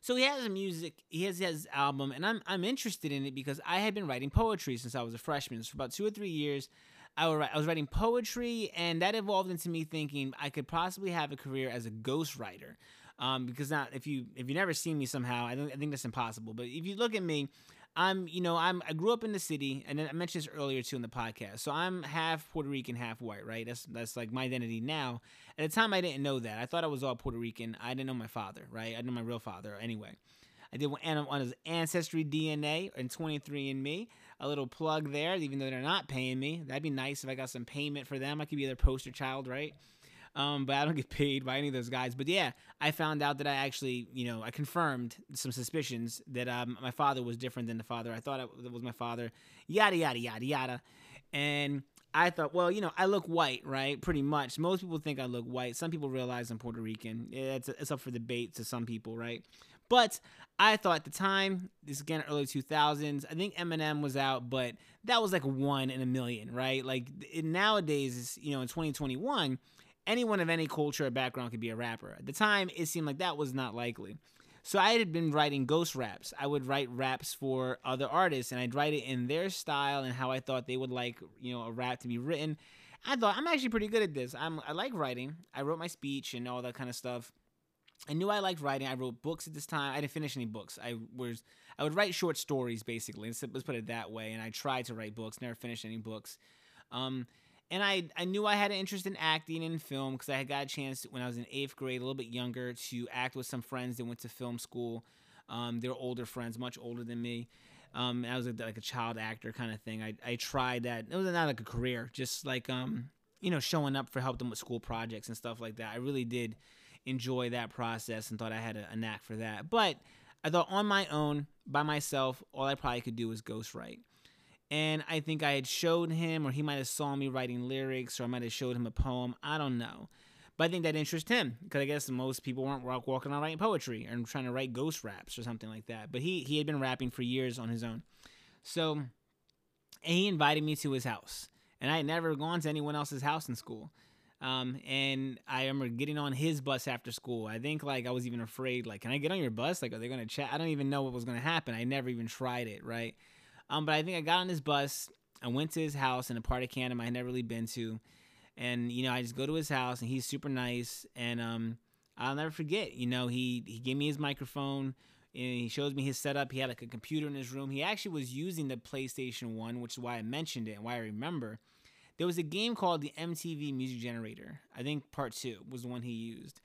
So he has a music, he has his album, and I'm I'm interested in it because I had been writing poetry since I was a freshman. So for about two or three years, I, write, I was writing poetry, and that evolved into me thinking I could possibly have a career as a ghostwriter. Um, because now, if you if you never seen me somehow, I, don't, I think that's impossible. But if you look at me, I'm you know I'm I grew up in the city, and I mentioned this earlier too in the podcast. So I'm half Puerto Rican, half white, right? That's that's like my identity now. At the time, I didn't know that. I thought I was all Puerto Rican. I didn't know my father, right? I didn't know my real father anyway. I did one on his ancestry DNA and 23andMe a little plug there, even though they're not paying me. That'd be nice if I got some payment for them. I could be their poster child, right? Um, but I don't get paid by any of those guys. But yeah, I found out that I actually, you know, I confirmed some suspicions that um, my father was different than the father I thought it was my father. Yada yada yada yada, and I thought, well, you know, I look white, right? Pretty much. Most people think I look white. Some people realize I'm Puerto Rican. It's, it's up for debate to some people, right? But I thought at the time, this again early 2000s, I think Eminem was out, but that was like one in a million, right? Like nowadays, you know, in 2021, anyone of any culture or background could be a rapper. At the time, it seemed like that was not likely. So I had been writing ghost raps. I would write raps for other artists, and I'd write it in their style and how I thought they would like, you know, a rap to be written. I thought I'm actually pretty good at this. I'm I like writing. I wrote my speech and all that kind of stuff. I knew I liked writing. I wrote books at this time. I didn't finish any books. I was I would write short stories basically. Let's, put it that way. And I tried to write books. Never finished any books. Um, and I I knew I had an interest in acting and film because I had got a chance when I was in eighth grade, a little bit younger, to act with some friends that went to film school. Um, they're older friends, much older than me. Um, I was like, like a child actor kind of thing. I, I tried that. It was not like a career, just like um, you know, showing up for help them with school projects and stuff like that. I really did enjoy that process and thought I had a, a knack for that. But I thought on my own, by myself, all I probably could do was ghostwrite. And I think I had showed him, or he might have saw me writing lyrics, or I might have showed him a poem. I don't know. But I think that interested him because I guess most people weren't walking around writing poetry and trying to write ghost raps or something like that. But he he had been rapping for years on his own. So he invited me to his house. And I had never gone to anyone else's house in school. Um, and I remember getting on his bus after school. I think like I was even afraid, like, can I get on your bus? Like, are they gonna chat? I don't even know what was gonna happen. I never even tried it, right? Um, but I think I got on his bus. I went to his house in a part of Camden I had never really been to, and you know I just go to his house and he's super nice, and um, I'll never forget. You know he he gave me his microphone. And he shows me his setup. He had like a computer in his room. He actually was using the PlayStation 1, which is why I mentioned it and why I remember there was a game called the MTV Music Generator. I think part two was the one he used.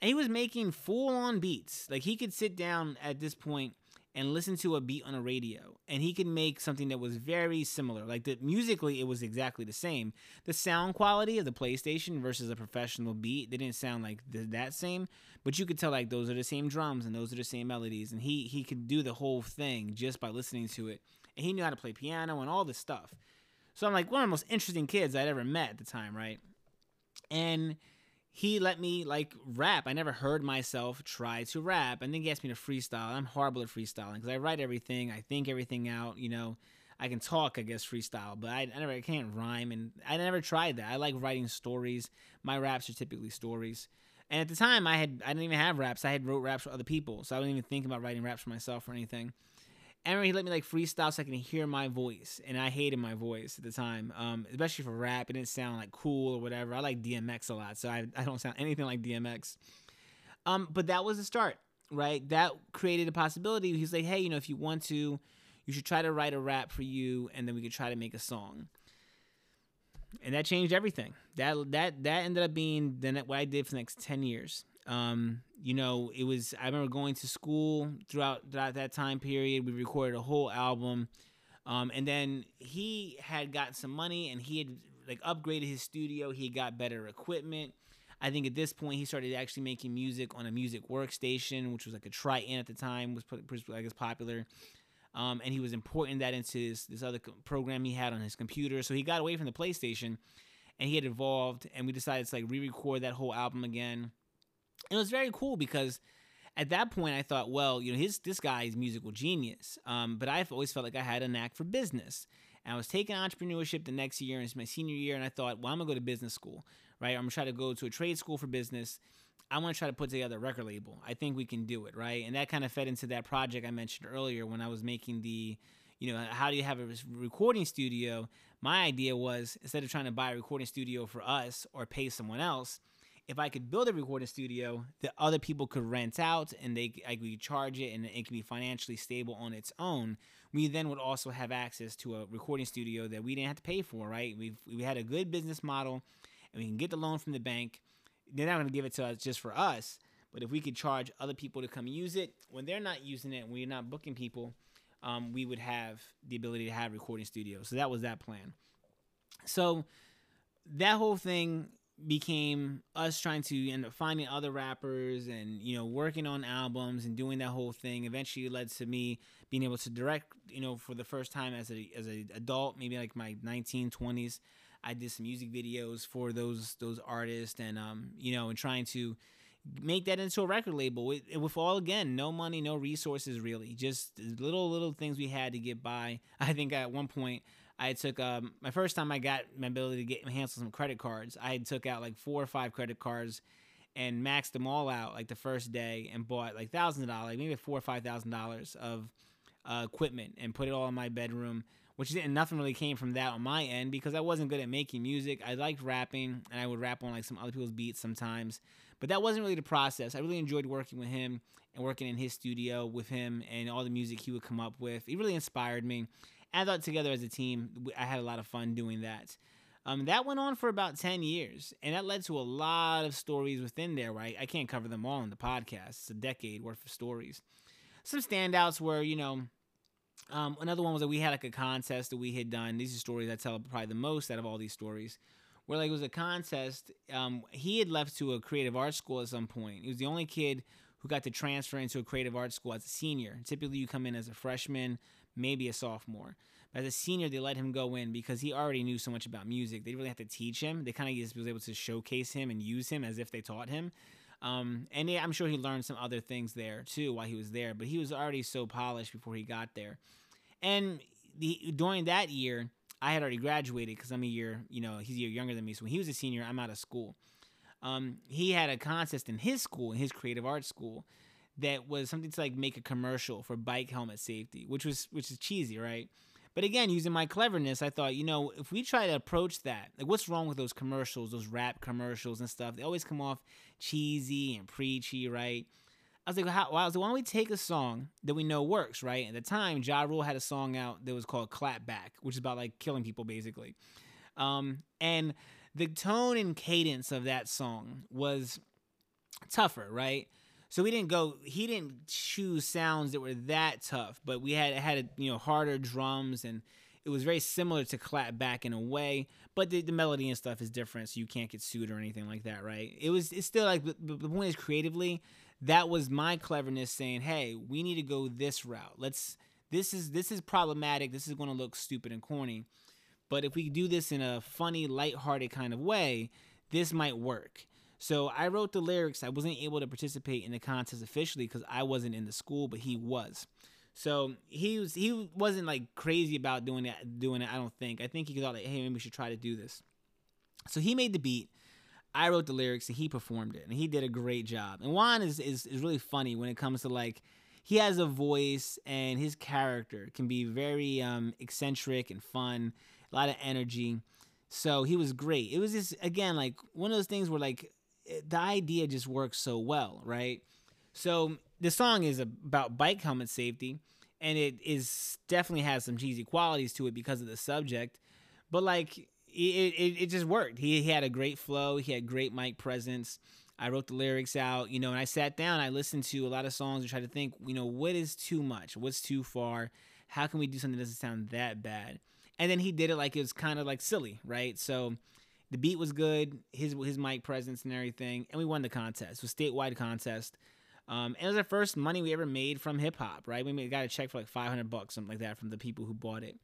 And he was making full on beats. Like he could sit down at this point and listen to a beat on a radio and he could make something that was very similar like the musically it was exactly the same the sound quality of the playstation versus a professional beat they didn't sound like the, that same but you could tell like those are the same drums and those are the same melodies and he he could do the whole thing just by listening to it and he knew how to play piano and all this stuff so i'm like one of the most interesting kids i'd ever met at the time right and he let me like rap. I never heard myself try to rap. And then he asked me to freestyle. I'm horrible at freestyling because I write everything, I think everything out. You know, I can talk, I guess, freestyle, but I, I never, I can't rhyme, and I never tried that. I like writing stories. My raps are typically stories. And at the time, I had, I didn't even have raps. I had wrote raps for other people, so I wasn't even think about writing raps for myself or anything. And he let me like freestyle so I can hear my voice, and I hated my voice at the time, um, especially for rap. It didn't sound like cool or whatever. I like DMX a lot, so I, I don't sound anything like DMX. Um, but that was the start, right? That created a possibility. He's like, hey, you know, if you want to, you should try to write a rap for you, and then we could try to make a song. And that changed everything. That that that ended up being then what I did for the next ten years. Um, you know, it was I remember going to school throughout throughout that time period. We recorded a whole album. Um, and then he had got some money and he had like upgraded his studio. He got better equipment. I think at this point he started actually making music on a music workstation, which was like a Triton at the time, was I guess popular. Um, and he was importing that into his, this other program he had on his computer. So he got away from the PlayStation, and he had evolved. And we decided to like re-record that whole album again it was very cool because at that point I thought, well, you know, his this guy is musical genius. Um, but I've always felt like I had a knack for business. And I was taking entrepreneurship the next year, and it's my senior year, and I thought, well, I'm gonna go to business school, right? I'm gonna try to go to a trade school for business. I want to try to put together a record label. I think we can do it, right? And that kind of fed into that project I mentioned earlier when I was making the, you know, how do you have a recording studio? My idea was instead of trying to buy a recording studio for us or pay someone else, if I could build a recording studio that other people could rent out and they I could charge it and it could be financially stable on its own, we then would also have access to a recording studio that we didn't have to pay for, right? we we had a good business model and we can get the loan from the bank. They're not going to give it to us just for us, but if we could charge other people to come use it when they're not using it and we're not booking people, um, we would have the ability to have recording studios. So that was that plan. So that whole thing became us trying to end up finding other rappers and you know working on albums and doing that whole thing eventually led to me being able to direct you know for the first time as a as an adult maybe like my 1920s i did some music videos for those those artists and um you know and trying to make that into a record label it, it, with all again no money no resources really just little little things we had to get by. I think at one point I took um, my first time I got my ability to get on some credit cards. I took out like four or five credit cards and maxed them all out like the first day and bought like thousands of dollars, maybe four or five thousand dollars of uh, equipment and put it all in my bedroom. Which didn't nothing really came from that on my end because I wasn't good at making music. I liked rapping and I would rap on like some other people's beats sometimes, but that wasn't really the process. I really enjoyed working with him and working in his studio with him and all the music he would come up with. He really inspired me I thought together as a team, I had a lot of fun doing that. Um, that went on for about 10 years, and that led to a lot of stories within there, right? I can't cover them all in the podcast. It's a decade worth of stories. Some standouts were, you know, um, another one was that we had like a contest that we had done. These are stories I tell probably the most out of all these stories. Where like it was a contest. Um, he had left to a creative arts school at some point. He was the only kid who got to transfer into a creative arts school as a senior. Typically, you come in as a freshman, maybe a sophomore. But as a senior, they let him go in because he already knew so much about music. They didn't really have to teach him. They kind of just was able to showcase him and use him as if they taught him. Um, and yeah, I'm sure he learned some other things there too while he was there. But he was already so polished before he got there. And the, during that year, I had already graduated because I'm a year, you know, he's a year younger than me. So when he was a senior, I'm out of school. Um, he had a contest in his school, in his creative arts school, that was something to like make a commercial for bike helmet safety, which was which is cheesy, right? But again, using my cleverness, I thought, you know, if we try to approach that, like what's wrong with those commercials, those rap commercials and stuff? They always come off cheesy and preachy, right? I was like, how, well, I was like, why don't we take a song that we know works, right? At the time, Ja Rule had a song out that was called Clap Back, which is about like killing people basically. Um, and the tone and cadence of that song was tougher, right? So we didn't go. He didn't choose sounds that were that tough, but we had had you know harder drums, and it was very similar to Clap Back in a way. But the, the melody and stuff is different, so you can't get sued or anything like that, right? It was. It's still like the, the point is creatively. That was my cleverness saying, "Hey, we need to go this route. Let's. This is this is problematic. This is going to look stupid and corny, but if we do this in a funny, lighthearted kind of way, this might work." So I wrote the lyrics. I wasn't able to participate in the contest officially because I wasn't in the school, but he was. So he was he wasn't like crazy about doing that doing it. I don't think. I think he thought like, hey, maybe we should try to do this. So he made the beat. I wrote the lyrics and he performed it, and he did a great job. And Juan is is, is really funny when it comes to like he has a voice and his character can be very um, eccentric and fun, a lot of energy. So he was great. It was just again like one of those things where like the idea just works so well, right? So the song is about bike helmet safety, and it is definitely has some cheesy qualities to it because of the subject, but like it, it, it just worked. He, he had a great flow. He had great mic presence. I wrote the lyrics out, you know, and I sat down. I listened to a lot of songs and tried to think, you know, what is too much? What's too far? How can we do something that doesn't sound that bad? And then he did it like it was kind of like silly, right? So the beat was good, his his mic presence and everything, and we won the contest. It was a statewide contest. Um, and it was the first money we ever made from hip hop, right? We got a check for like 500 bucks, something like that, from the people who bought it.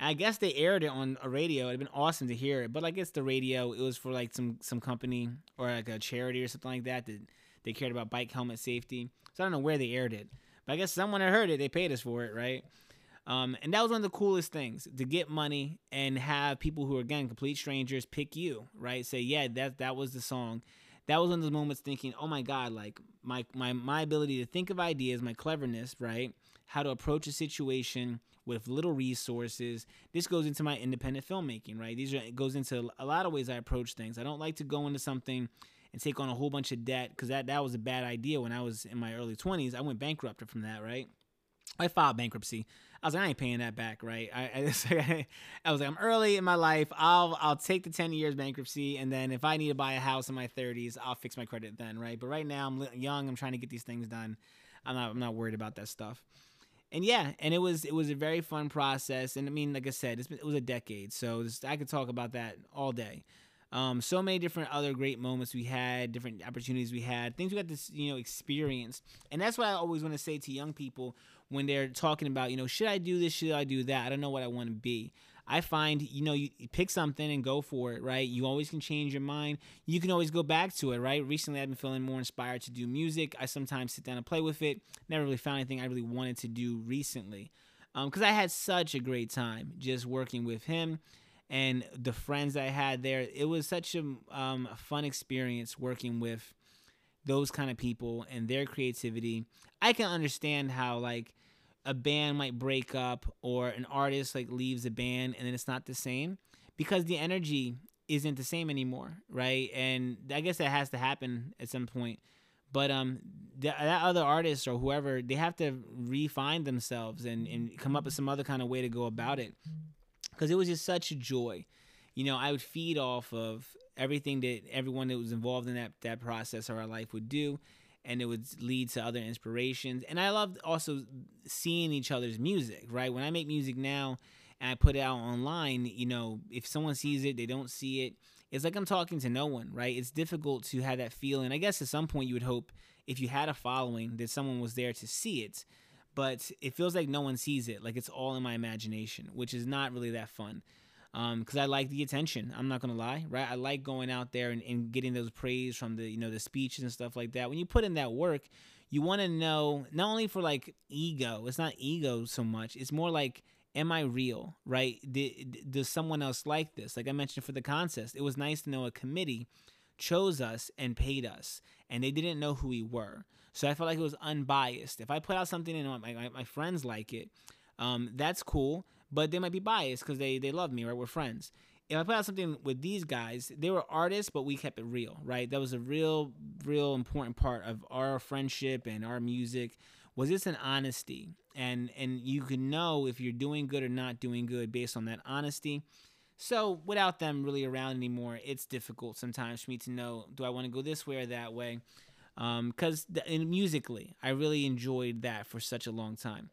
And I guess they aired it on a radio. It'd been awesome to hear it, but like it's the radio. It was for like some some company or like a charity or something like that that they cared about bike helmet safety. So I don't know where they aired it, but I guess someone had heard it. They paid us for it, right? Um, and that was one of the coolest things to get money and have people who are again complete strangers pick you, right? Say, yeah, that that was the song. That was one of those moments thinking, oh my God, like my my my ability to think of ideas, my cleverness, right? How to approach a situation with little resources. This goes into my independent filmmaking, right? These are it goes into a lot of ways I approach things. I don't like to go into something and take on a whole bunch of debt because that that was a bad idea when I was in my early 20s. I went bankrupt from that, right? I filed bankruptcy. I was like, I ain't paying that back, right? I, I, I, was like, I'm early in my life. I'll I'll take the 10 years bankruptcy, and then if I need to buy a house in my 30s, I'll fix my credit then, right? But right now, I'm young. I'm trying to get these things done. I'm not I'm not worried about that stuff. And yeah, and it was it was a very fun process. And I mean, like I said, been, it was a decade, so this, I could talk about that all day. Um, so many different other great moments we had, different opportunities we had, things we got to you know experience, and that's what I always want to say to young people when they're talking about, you know, should I do this? Should I do that? I don't know what I want to be. I find, you know, you pick something and go for it, right? You always can change your mind. You can always go back to it, right? Recently, I've been feeling more inspired to do music. I sometimes sit down and play with it. Never really found anything I really wanted to do recently. Because um, I had such a great time just working with him and the friends I had there. It was such a um, fun experience working with those kind of people and their creativity. I can understand how, like, a band might break up or an artist like leaves a band and then it's not the same because the energy isn't the same anymore, right? And I guess that has to happen at some point. But um, that, that other artist or whoever, they have to refine themselves and, and come up with some other kind of way to go about it. Because it was just such a joy. You know, I would feed off of everything that everyone that was involved in that, that process of our life would do and it would lead to other inspirations. And I love also seeing each other's music, right? When I make music now and I put it out online, you know, if someone sees it, they don't see it, it's like I'm talking to no one, right? It's difficult to have that feeling. I guess at some point you would hope if you had a following that someone was there to see it, but it feels like no one sees it, like it's all in my imagination, which is not really that fun because um, I like the attention. I'm not gonna lie, right? I like going out there and, and getting those praise from the you know the speeches and stuff like that. When you put in that work, you want to know not only for like ego. It's not ego so much. It's more like am I real, right? Did, does someone else like this? Like I mentioned for the contest, it was nice to know a committee chose us and paid us, and they didn't know who we were. So I felt like it was unbiased. If I put out something and my, my, my friends like it, um, that's cool but they might be biased because they they love me, right? We're friends. If I put out something with these guys, they were artists, but we kept it real, right? That was a real, real important part of our friendship and our music. Was this an honesty, and and you can know if you're doing good or not doing good based on that honesty. So without them really around anymore, it's difficult sometimes for me to know do I want to go this way or that way. because um, musically, I really enjoyed that for such a long time.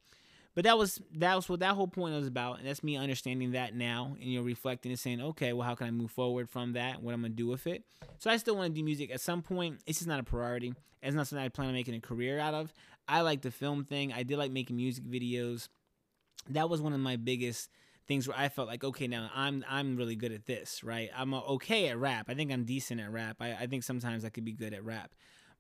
But that was that was what that whole point was about, and that's me understanding that now, and you're reflecting and saying, okay, well, how can I move forward from that? What I'm gonna do with it? So I still want to do music at some point. It's just not a priority. It's not something I plan on making a career out of. I like the film thing. I did like making music videos. That was one of my biggest things where I felt like, okay, now I'm I'm really good at this, right? I'm uh, okay at rap. I think I'm decent at rap. I, I think sometimes I could be good at rap,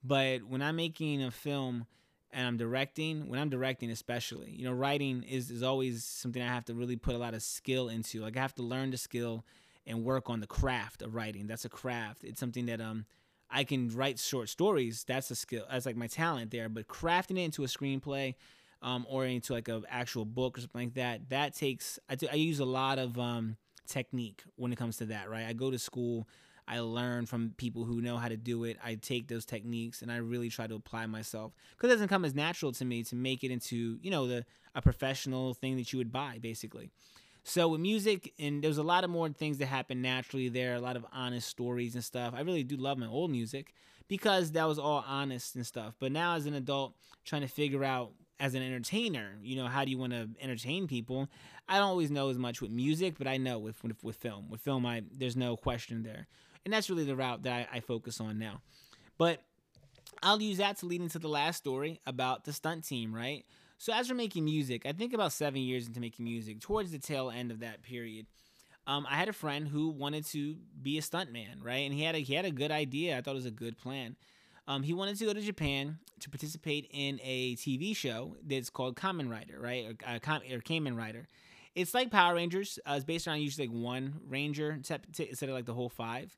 but when I'm making a film and I'm directing, when I'm directing especially, you know, writing is, is always something I have to really put a lot of skill into. Like I have to learn the skill and work on the craft of writing. That's a craft. It's something that um I can write short stories. That's a skill. That's like my talent there. But crafting it into a screenplay, um, or into like an actual book or something like that, that takes. I, do, I use a lot of um technique when it comes to that. Right. I go to school. I learn from people who know how to do it. I take those techniques and I really try to apply myself because it doesn't come as natural to me to make it into you know the a professional thing that you would buy basically. So with music, and there's a lot of more things that happen naturally there, a lot of honest stories and stuff. I really do love my old music because that was all honest and stuff. But now as an adult, trying to figure out as an entertainer, you know, how do you want to entertain people? I don't always know as much with music, but I know with with, with film. With film, I there's no question there, and that's really the route that I, I focus on now. But I'll use that to lead into the last story about the stunt team, right? So as we're making music, I think about seven years into making music, towards the tail end of that period, um, I had a friend who wanted to be a stuntman, right? And he had a he had a good idea. I thought it was a good plan. Um, he wanted to go to Japan to participate in a TV show that's called Kamen Rider, right? Or, uh, or Kamen Rider. It's like Power Rangers. Uh, it's based on usually like one ranger instead of like the whole five.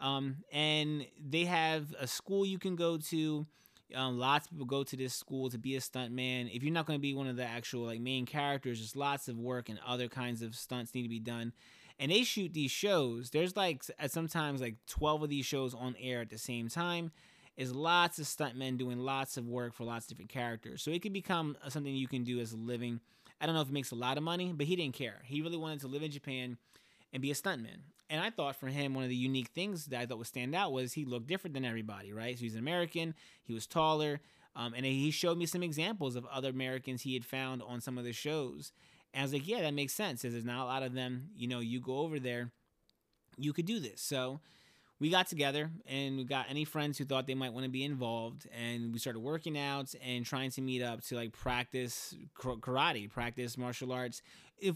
Um, and they have a school you can go to. Um, lots of people go to this school to be a stuntman. If you're not going to be one of the actual like main characters, there's lots of work and other kinds of stunts need to be done. And they shoot these shows. There's like sometimes like 12 of these shows on air at the same time. Is lots of stuntmen doing lots of work for lots of different characters. So it could become something you can do as a living. I don't know if it makes a lot of money, but he didn't care. He really wanted to live in Japan and be a stuntman. And I thought for him, one of the unique things that I thought would stand out was he looked different than everybody, right? So he's an American, he was taller, um, and he showed me some examples of other Americans he had found on some of the shows. And I was like, yeah, that makes sense. There's not a lot of them. You know, you go over there, you could do this. So we got together and we got any friends who thought they might want to be involved and we started working out and trying to meet up to like practice karate practice martial arts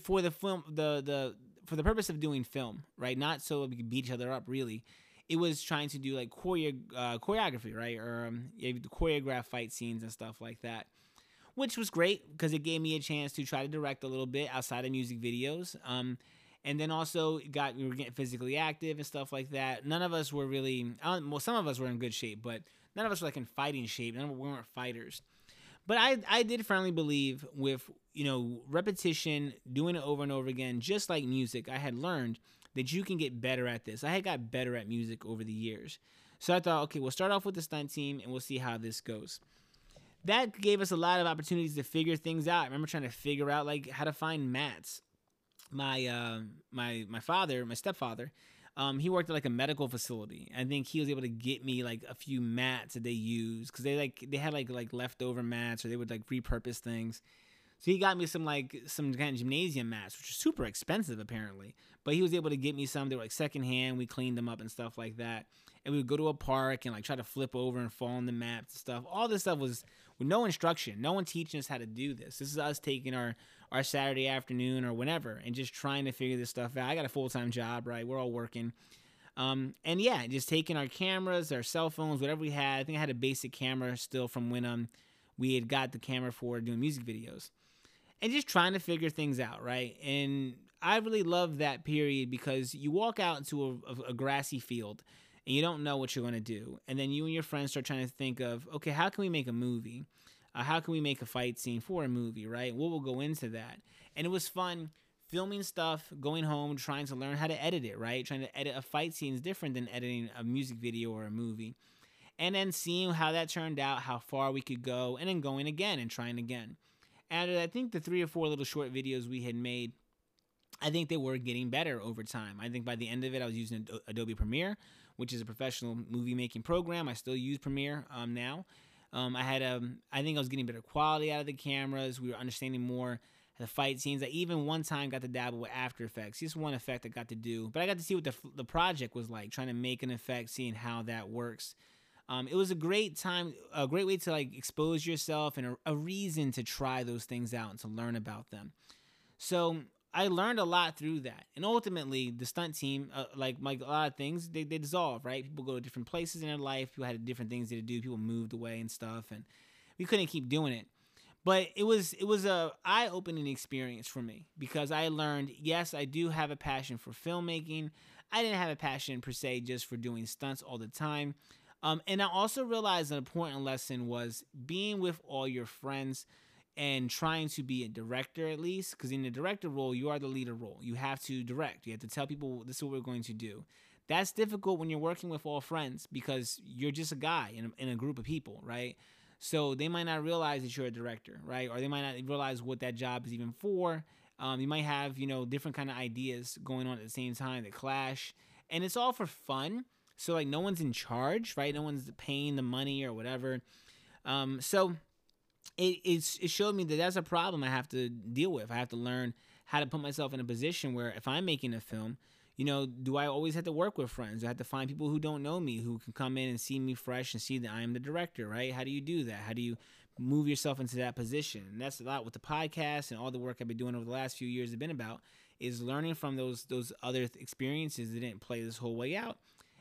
for the film the the for the purpose of doing film, right? Not so we could beat each other up, really. It was trying to do like choreo- uh, choreography, right? Or um, yeah, choreograph fight scenes and stuff like that, which was great because it gave me a chance to try to direct a little bit outside of music videos. Um, and then also got we were getting physically active and stuff like that. None of us were really, well, some of us were in good shape, but none of us were like in fighting shape. None of us weren't fighters. But I I did firmly believe with you know repetition, doing it over and over again, just like music, I had learned that you can get better at this. I had got better at music over the years. So I thought, okay, we'll start off with the stunt team and we'll see how this goes. That gave us a lot of opportunities to figure things out. I remember trying to figure out like how to find mats. My uh, my my father, my stepfather, um, he worked at like a medical facility. I think he was able to get me like a few mats that they use because they like they had like like leftover mats or they would like repurpose things. So he got me some like some kind of gymnasium mats, which are super expensive apparently. But he was able to get me some. They were like secondhand. We cleaned them up and stuff like that. And we would go to a park and like try to flip over and fall on the mats and stuff. All this stuff was with no instruction, no one teaching us how to do this. This is us taking our our Saturday afternoon or whenever and just trying to figure this stuff out. I got a full time job, right? We're all working. Um, and yeah, just taking our cameras, our cell phones, whatever we had. I think I had a basic camera still from when um we had got the camera for doing music videos. And just trying to figure things out, right? And I really love that period because you walk out into a, a grassy field and you don't know what you're going to do. And then you and your friends start trying to think of, okay, how can we make a movie? Uh, how can we make a fight scene for a movie, right? What will go into that? And it was fun filming stuff, going home, trying to learn how to edit it, right? Trying to edit a fight scene is different than editing a music video or a movie. And then seeing how that turned out, how far we could go, and then going again and trying again. And I think the three or four little short videos we had made, I think they were getting better over time. I think by the end of it, I was using Adobe Premiere, which is a professional movie making program. I still use Premiere um, now. Um, I had um, I think I was getting better quality out of the cameras. We were understanding more the fight scenes. I even one time got to dabble with After Effects. Just one effect I got to do, but I got to see what the the project was like, trying to make an effect, seeing how that works. Um, it was a great time, a great way to like expose yourself and a, a reason to try those things out and to learn about them. So I learned a lot through that. And ultimately, the stunt team, uh, like, like a lot of things, they, they dissolve, right? People go to different places in their life. People had different things to do. People moved away and stuff. And we couldn't keep doing it. But it was it was a eye opening experience for me because I learned yes I do have a passion for filmmaking. I didn't have a passion per se just for doing stunts all the time. Um, and I also realized an important lesson was being with all your friends and trying to be a director at least because in the director role you are the leader role you have to direct you have to tell people this is what we're going to do that's difficult when you're working with all friends because you're just a guy in a, in a group of people right so they might not realize that you're a director, right? Or they might not realize what that job is even for. Um, you might have, you know, different kind of ideas going on at the same time that clash, and it's all for fun. So like, no one's in charge, right? No one's paying the money or whatever. Um, so it it's, it showed me that that's a problem I have to deal with. I have to learn how to put myself in a position where if I'm making a film, you know, do I always have to work with friends? I have to find people who don't know me who can come in and see me fresh and see that I am the director, right? How do you do that? How do you move yourself into that position? And that's a lot with the podcast and all the work I've been doing over the last few years have been about is learning from those those other experiences that didn't play this whole way out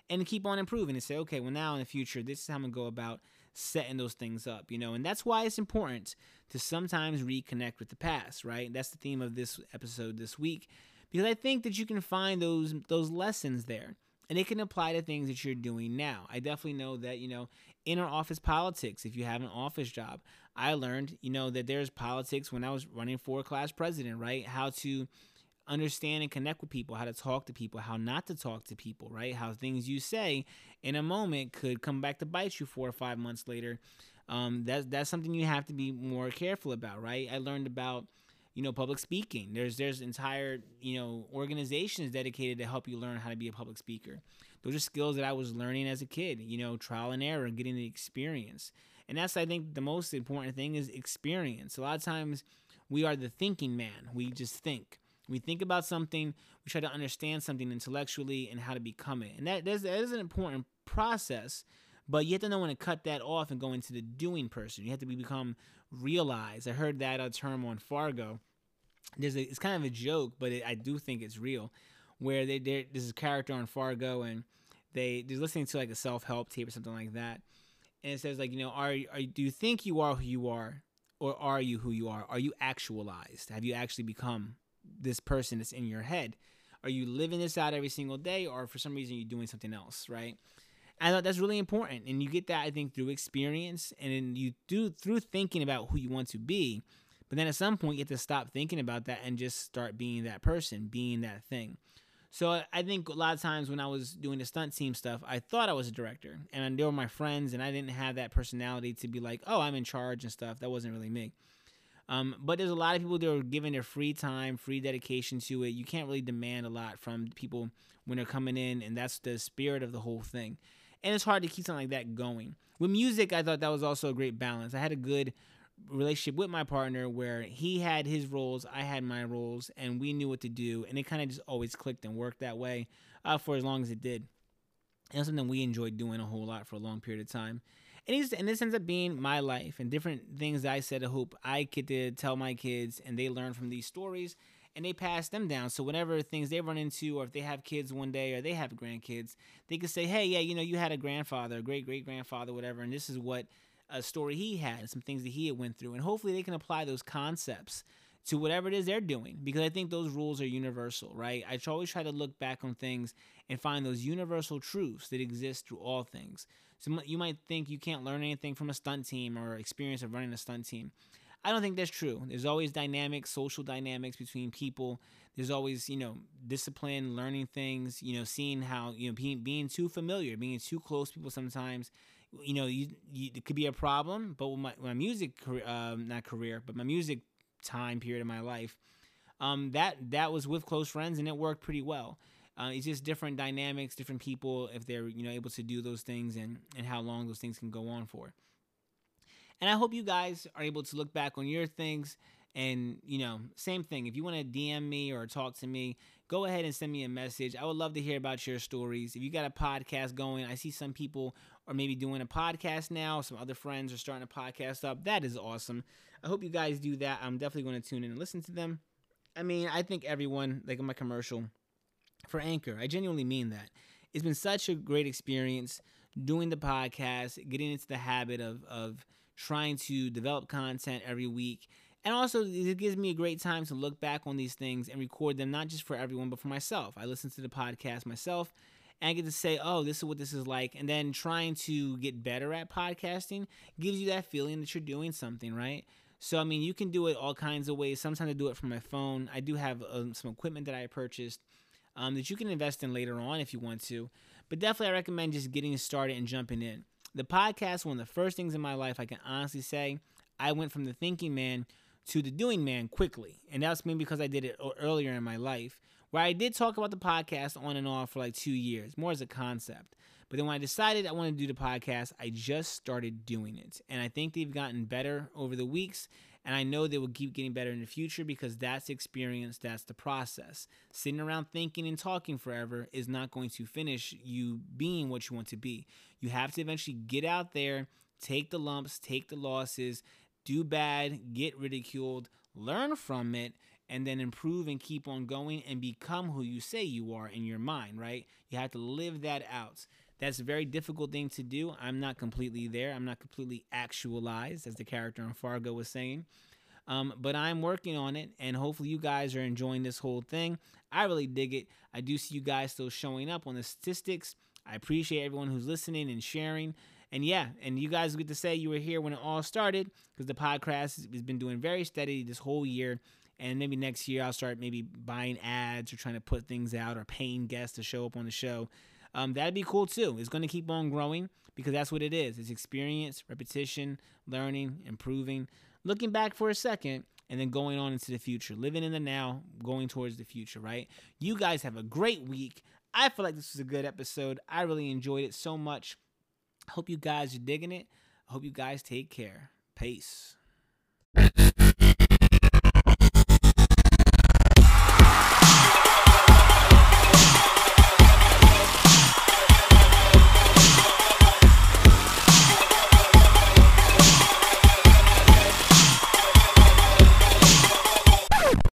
and keep on improving and say, okay, well now in the future, this is how I'm gonna go about setting those things up, you know, and that's why it's important to sometimes reconnect with the past, right? That's the theme of this episode this week because I think that you can find those those lessons there and it can apply to things that you're doing now. I definitely know that, you know, inner office politics, if you have an office job, I learned, you know, that there's politics when I was running for class president, right? How to understand and connect with people, how to talk to people, how not to talk to people, right? How things you say in a moment could come back to bite you four or five months later. Um, that's that's something you have to be more careful about, right? I learned about you know public speaking there's there's entire you know organizations dedicated to help you learn how to be a public speaker those are skills that i was learning as a kid you know trial and error getting the experience and that's i think the most important thing is experience a lot of times we are the thinking man we just think we think about something we try to understand something intellectually and how to become it and that, that is an important process but you have to know when to cut that off and go into the doing person. You have to be, become realized. I heard that a term on Fargo. There's a, it's kind of a joke, but it, I do think it's real. Where they there's a character on Fargo and they they're listening to like a self help tape or something like that, and it says like you know are are do you think you are who you are, or are you who you are? Are you actualized? Have you actually become this person that's in your head? Are you living this out every single day, or for some reason you're doing something else, right? I thought that's really important, and you get that I think through experience, and then you do through thinking about who you want to be. But then at some point, you have to stop thinking about that and just start being that person, being that thing. So I think a lot of times when I was doing the stunt team stuff, I thought I was a director, and they were my friends, and I didn't have that personality to be like, oh, I'm in charge and stuff. That wasn't really me. Um, but there's a lot of people that are giving their free time, free dedication to it. You can't really demand a lot from people when they're coming in, and that's the spirit of the whole thing and it's hard to keep something like that going. With music, I thought that was also a great balance. I had a good relationship with my partner where he had his roles, I had my roles, and we knew what to do, and it kind of just always clicked and worked that way uh, for as long as it did. And it's something we enjoyed doing a whole lot for a long period of time. And, and this ends up being my life and different things that I said I hope I get to tell my kids and they learn from these stories and they pass them down. So whenever things they run into, or if they have kids one day, or they have grandkids, they can say, "Hey, yeah, you know, you had a grandfather, a great great grandfather, whatever, and this is what a story he had, some things that he had went through, and hopefully they can apply those concepts." to whatever it is they're doing because I think those rules are universal, right? I always try to look back on things and find those universal truths that exist through all things. So you might think you can't learn anything from a stunt team or experience of running a stunt team. I don't think that's true. There's always dynamics, social dynamics between people. There's always, you know, discipline, learning things, you know, seeing how, you know, being, being too familiar, being too close people sometimes, you know, you, you, it could be a problem. But with my, my music, career, um, not career, but my music time period of my life, um, that, that was with close friends and it worked pretty well. Uh, it's just different dynamics, different people if they're you know able to do those things and and how long those things can go on for. And I hope you guys are able to look back on your things and you know same thing. If you want to DM me or talk to me, go ahead and send me a message. I would love to hear about your stories. If you got a podcast going, I see some people are maybe doing a podcast now. Some other friends are starting a podcast up. That is awesome. I hope you guys do that. I'm definitely going to tune in and listen to them. I mean, I think everyone, like in my commercial for Anchor, I genuinely mean that. It's been such a great experience doing the podcast, getting into the habit of of trying to develop content every week. And also, it gives me a great time to look back on these things and record them, not just for everyone, but for myself. I listen to the podcast myself and I get to say, oh, this is what this is like. And then trying to get better at podcasting gives you that feeling that you're doing something, right? So, I mean, you can do it all kinds of ways. Sometimes I do it from my phone. I do have um, some equipment that I purchased um, that you can invest in later on if you want to. But definitely, I recommend just getting started and jumping in. The podcast, one of the first things in my life, I can honestly say, I went from the thinking man to the doing man quickly. And that's maybe because I did it earlier in my life, where I did talk about the podcast on and off for like two years, more as a concept. But then when I decided I wanted to do the podcast, I just started doing it. And I think they've gotten better over the weeks. And I know they will keep getting better in the future because that's the experience, that's the process. Sitting around thinking and talking forever is not going to finish you being what you want to be. You have to eventually get out there, take the lumps, take the losses, do bad, get ridiculed, learn from it, and then improve and keep on going and become who you say you are in your mind, right? You have to live that out. That's a very difficult thing to do. I'm not completely there. I'm not completely actualized, as the character in Fargo was saying. Um, but I'm working on it, and hopefully, you guys are enjoying this whole thing. I really dig it. I do see you guys still showing up on the statistics. I appreciate everyone who's listening and sharing. And yeah, and you guys get to say you were here when it all started because the podcast has been doing very steady this whole year. And maybe next year I'll start maybe buying ads or trying to put things out or paying guests to show up on the show um, that'd be cool too. It's going to keep on growing because that's what it is. It's experience, repetition, learning, improving, looking back for a second, and then going on into the future, living in the now, going towards the future, right? You guys have a great week. I feel like this was a good episode. I really enjoyed it so much. Hope you guys are digging it. I hope you guys take care. Peace.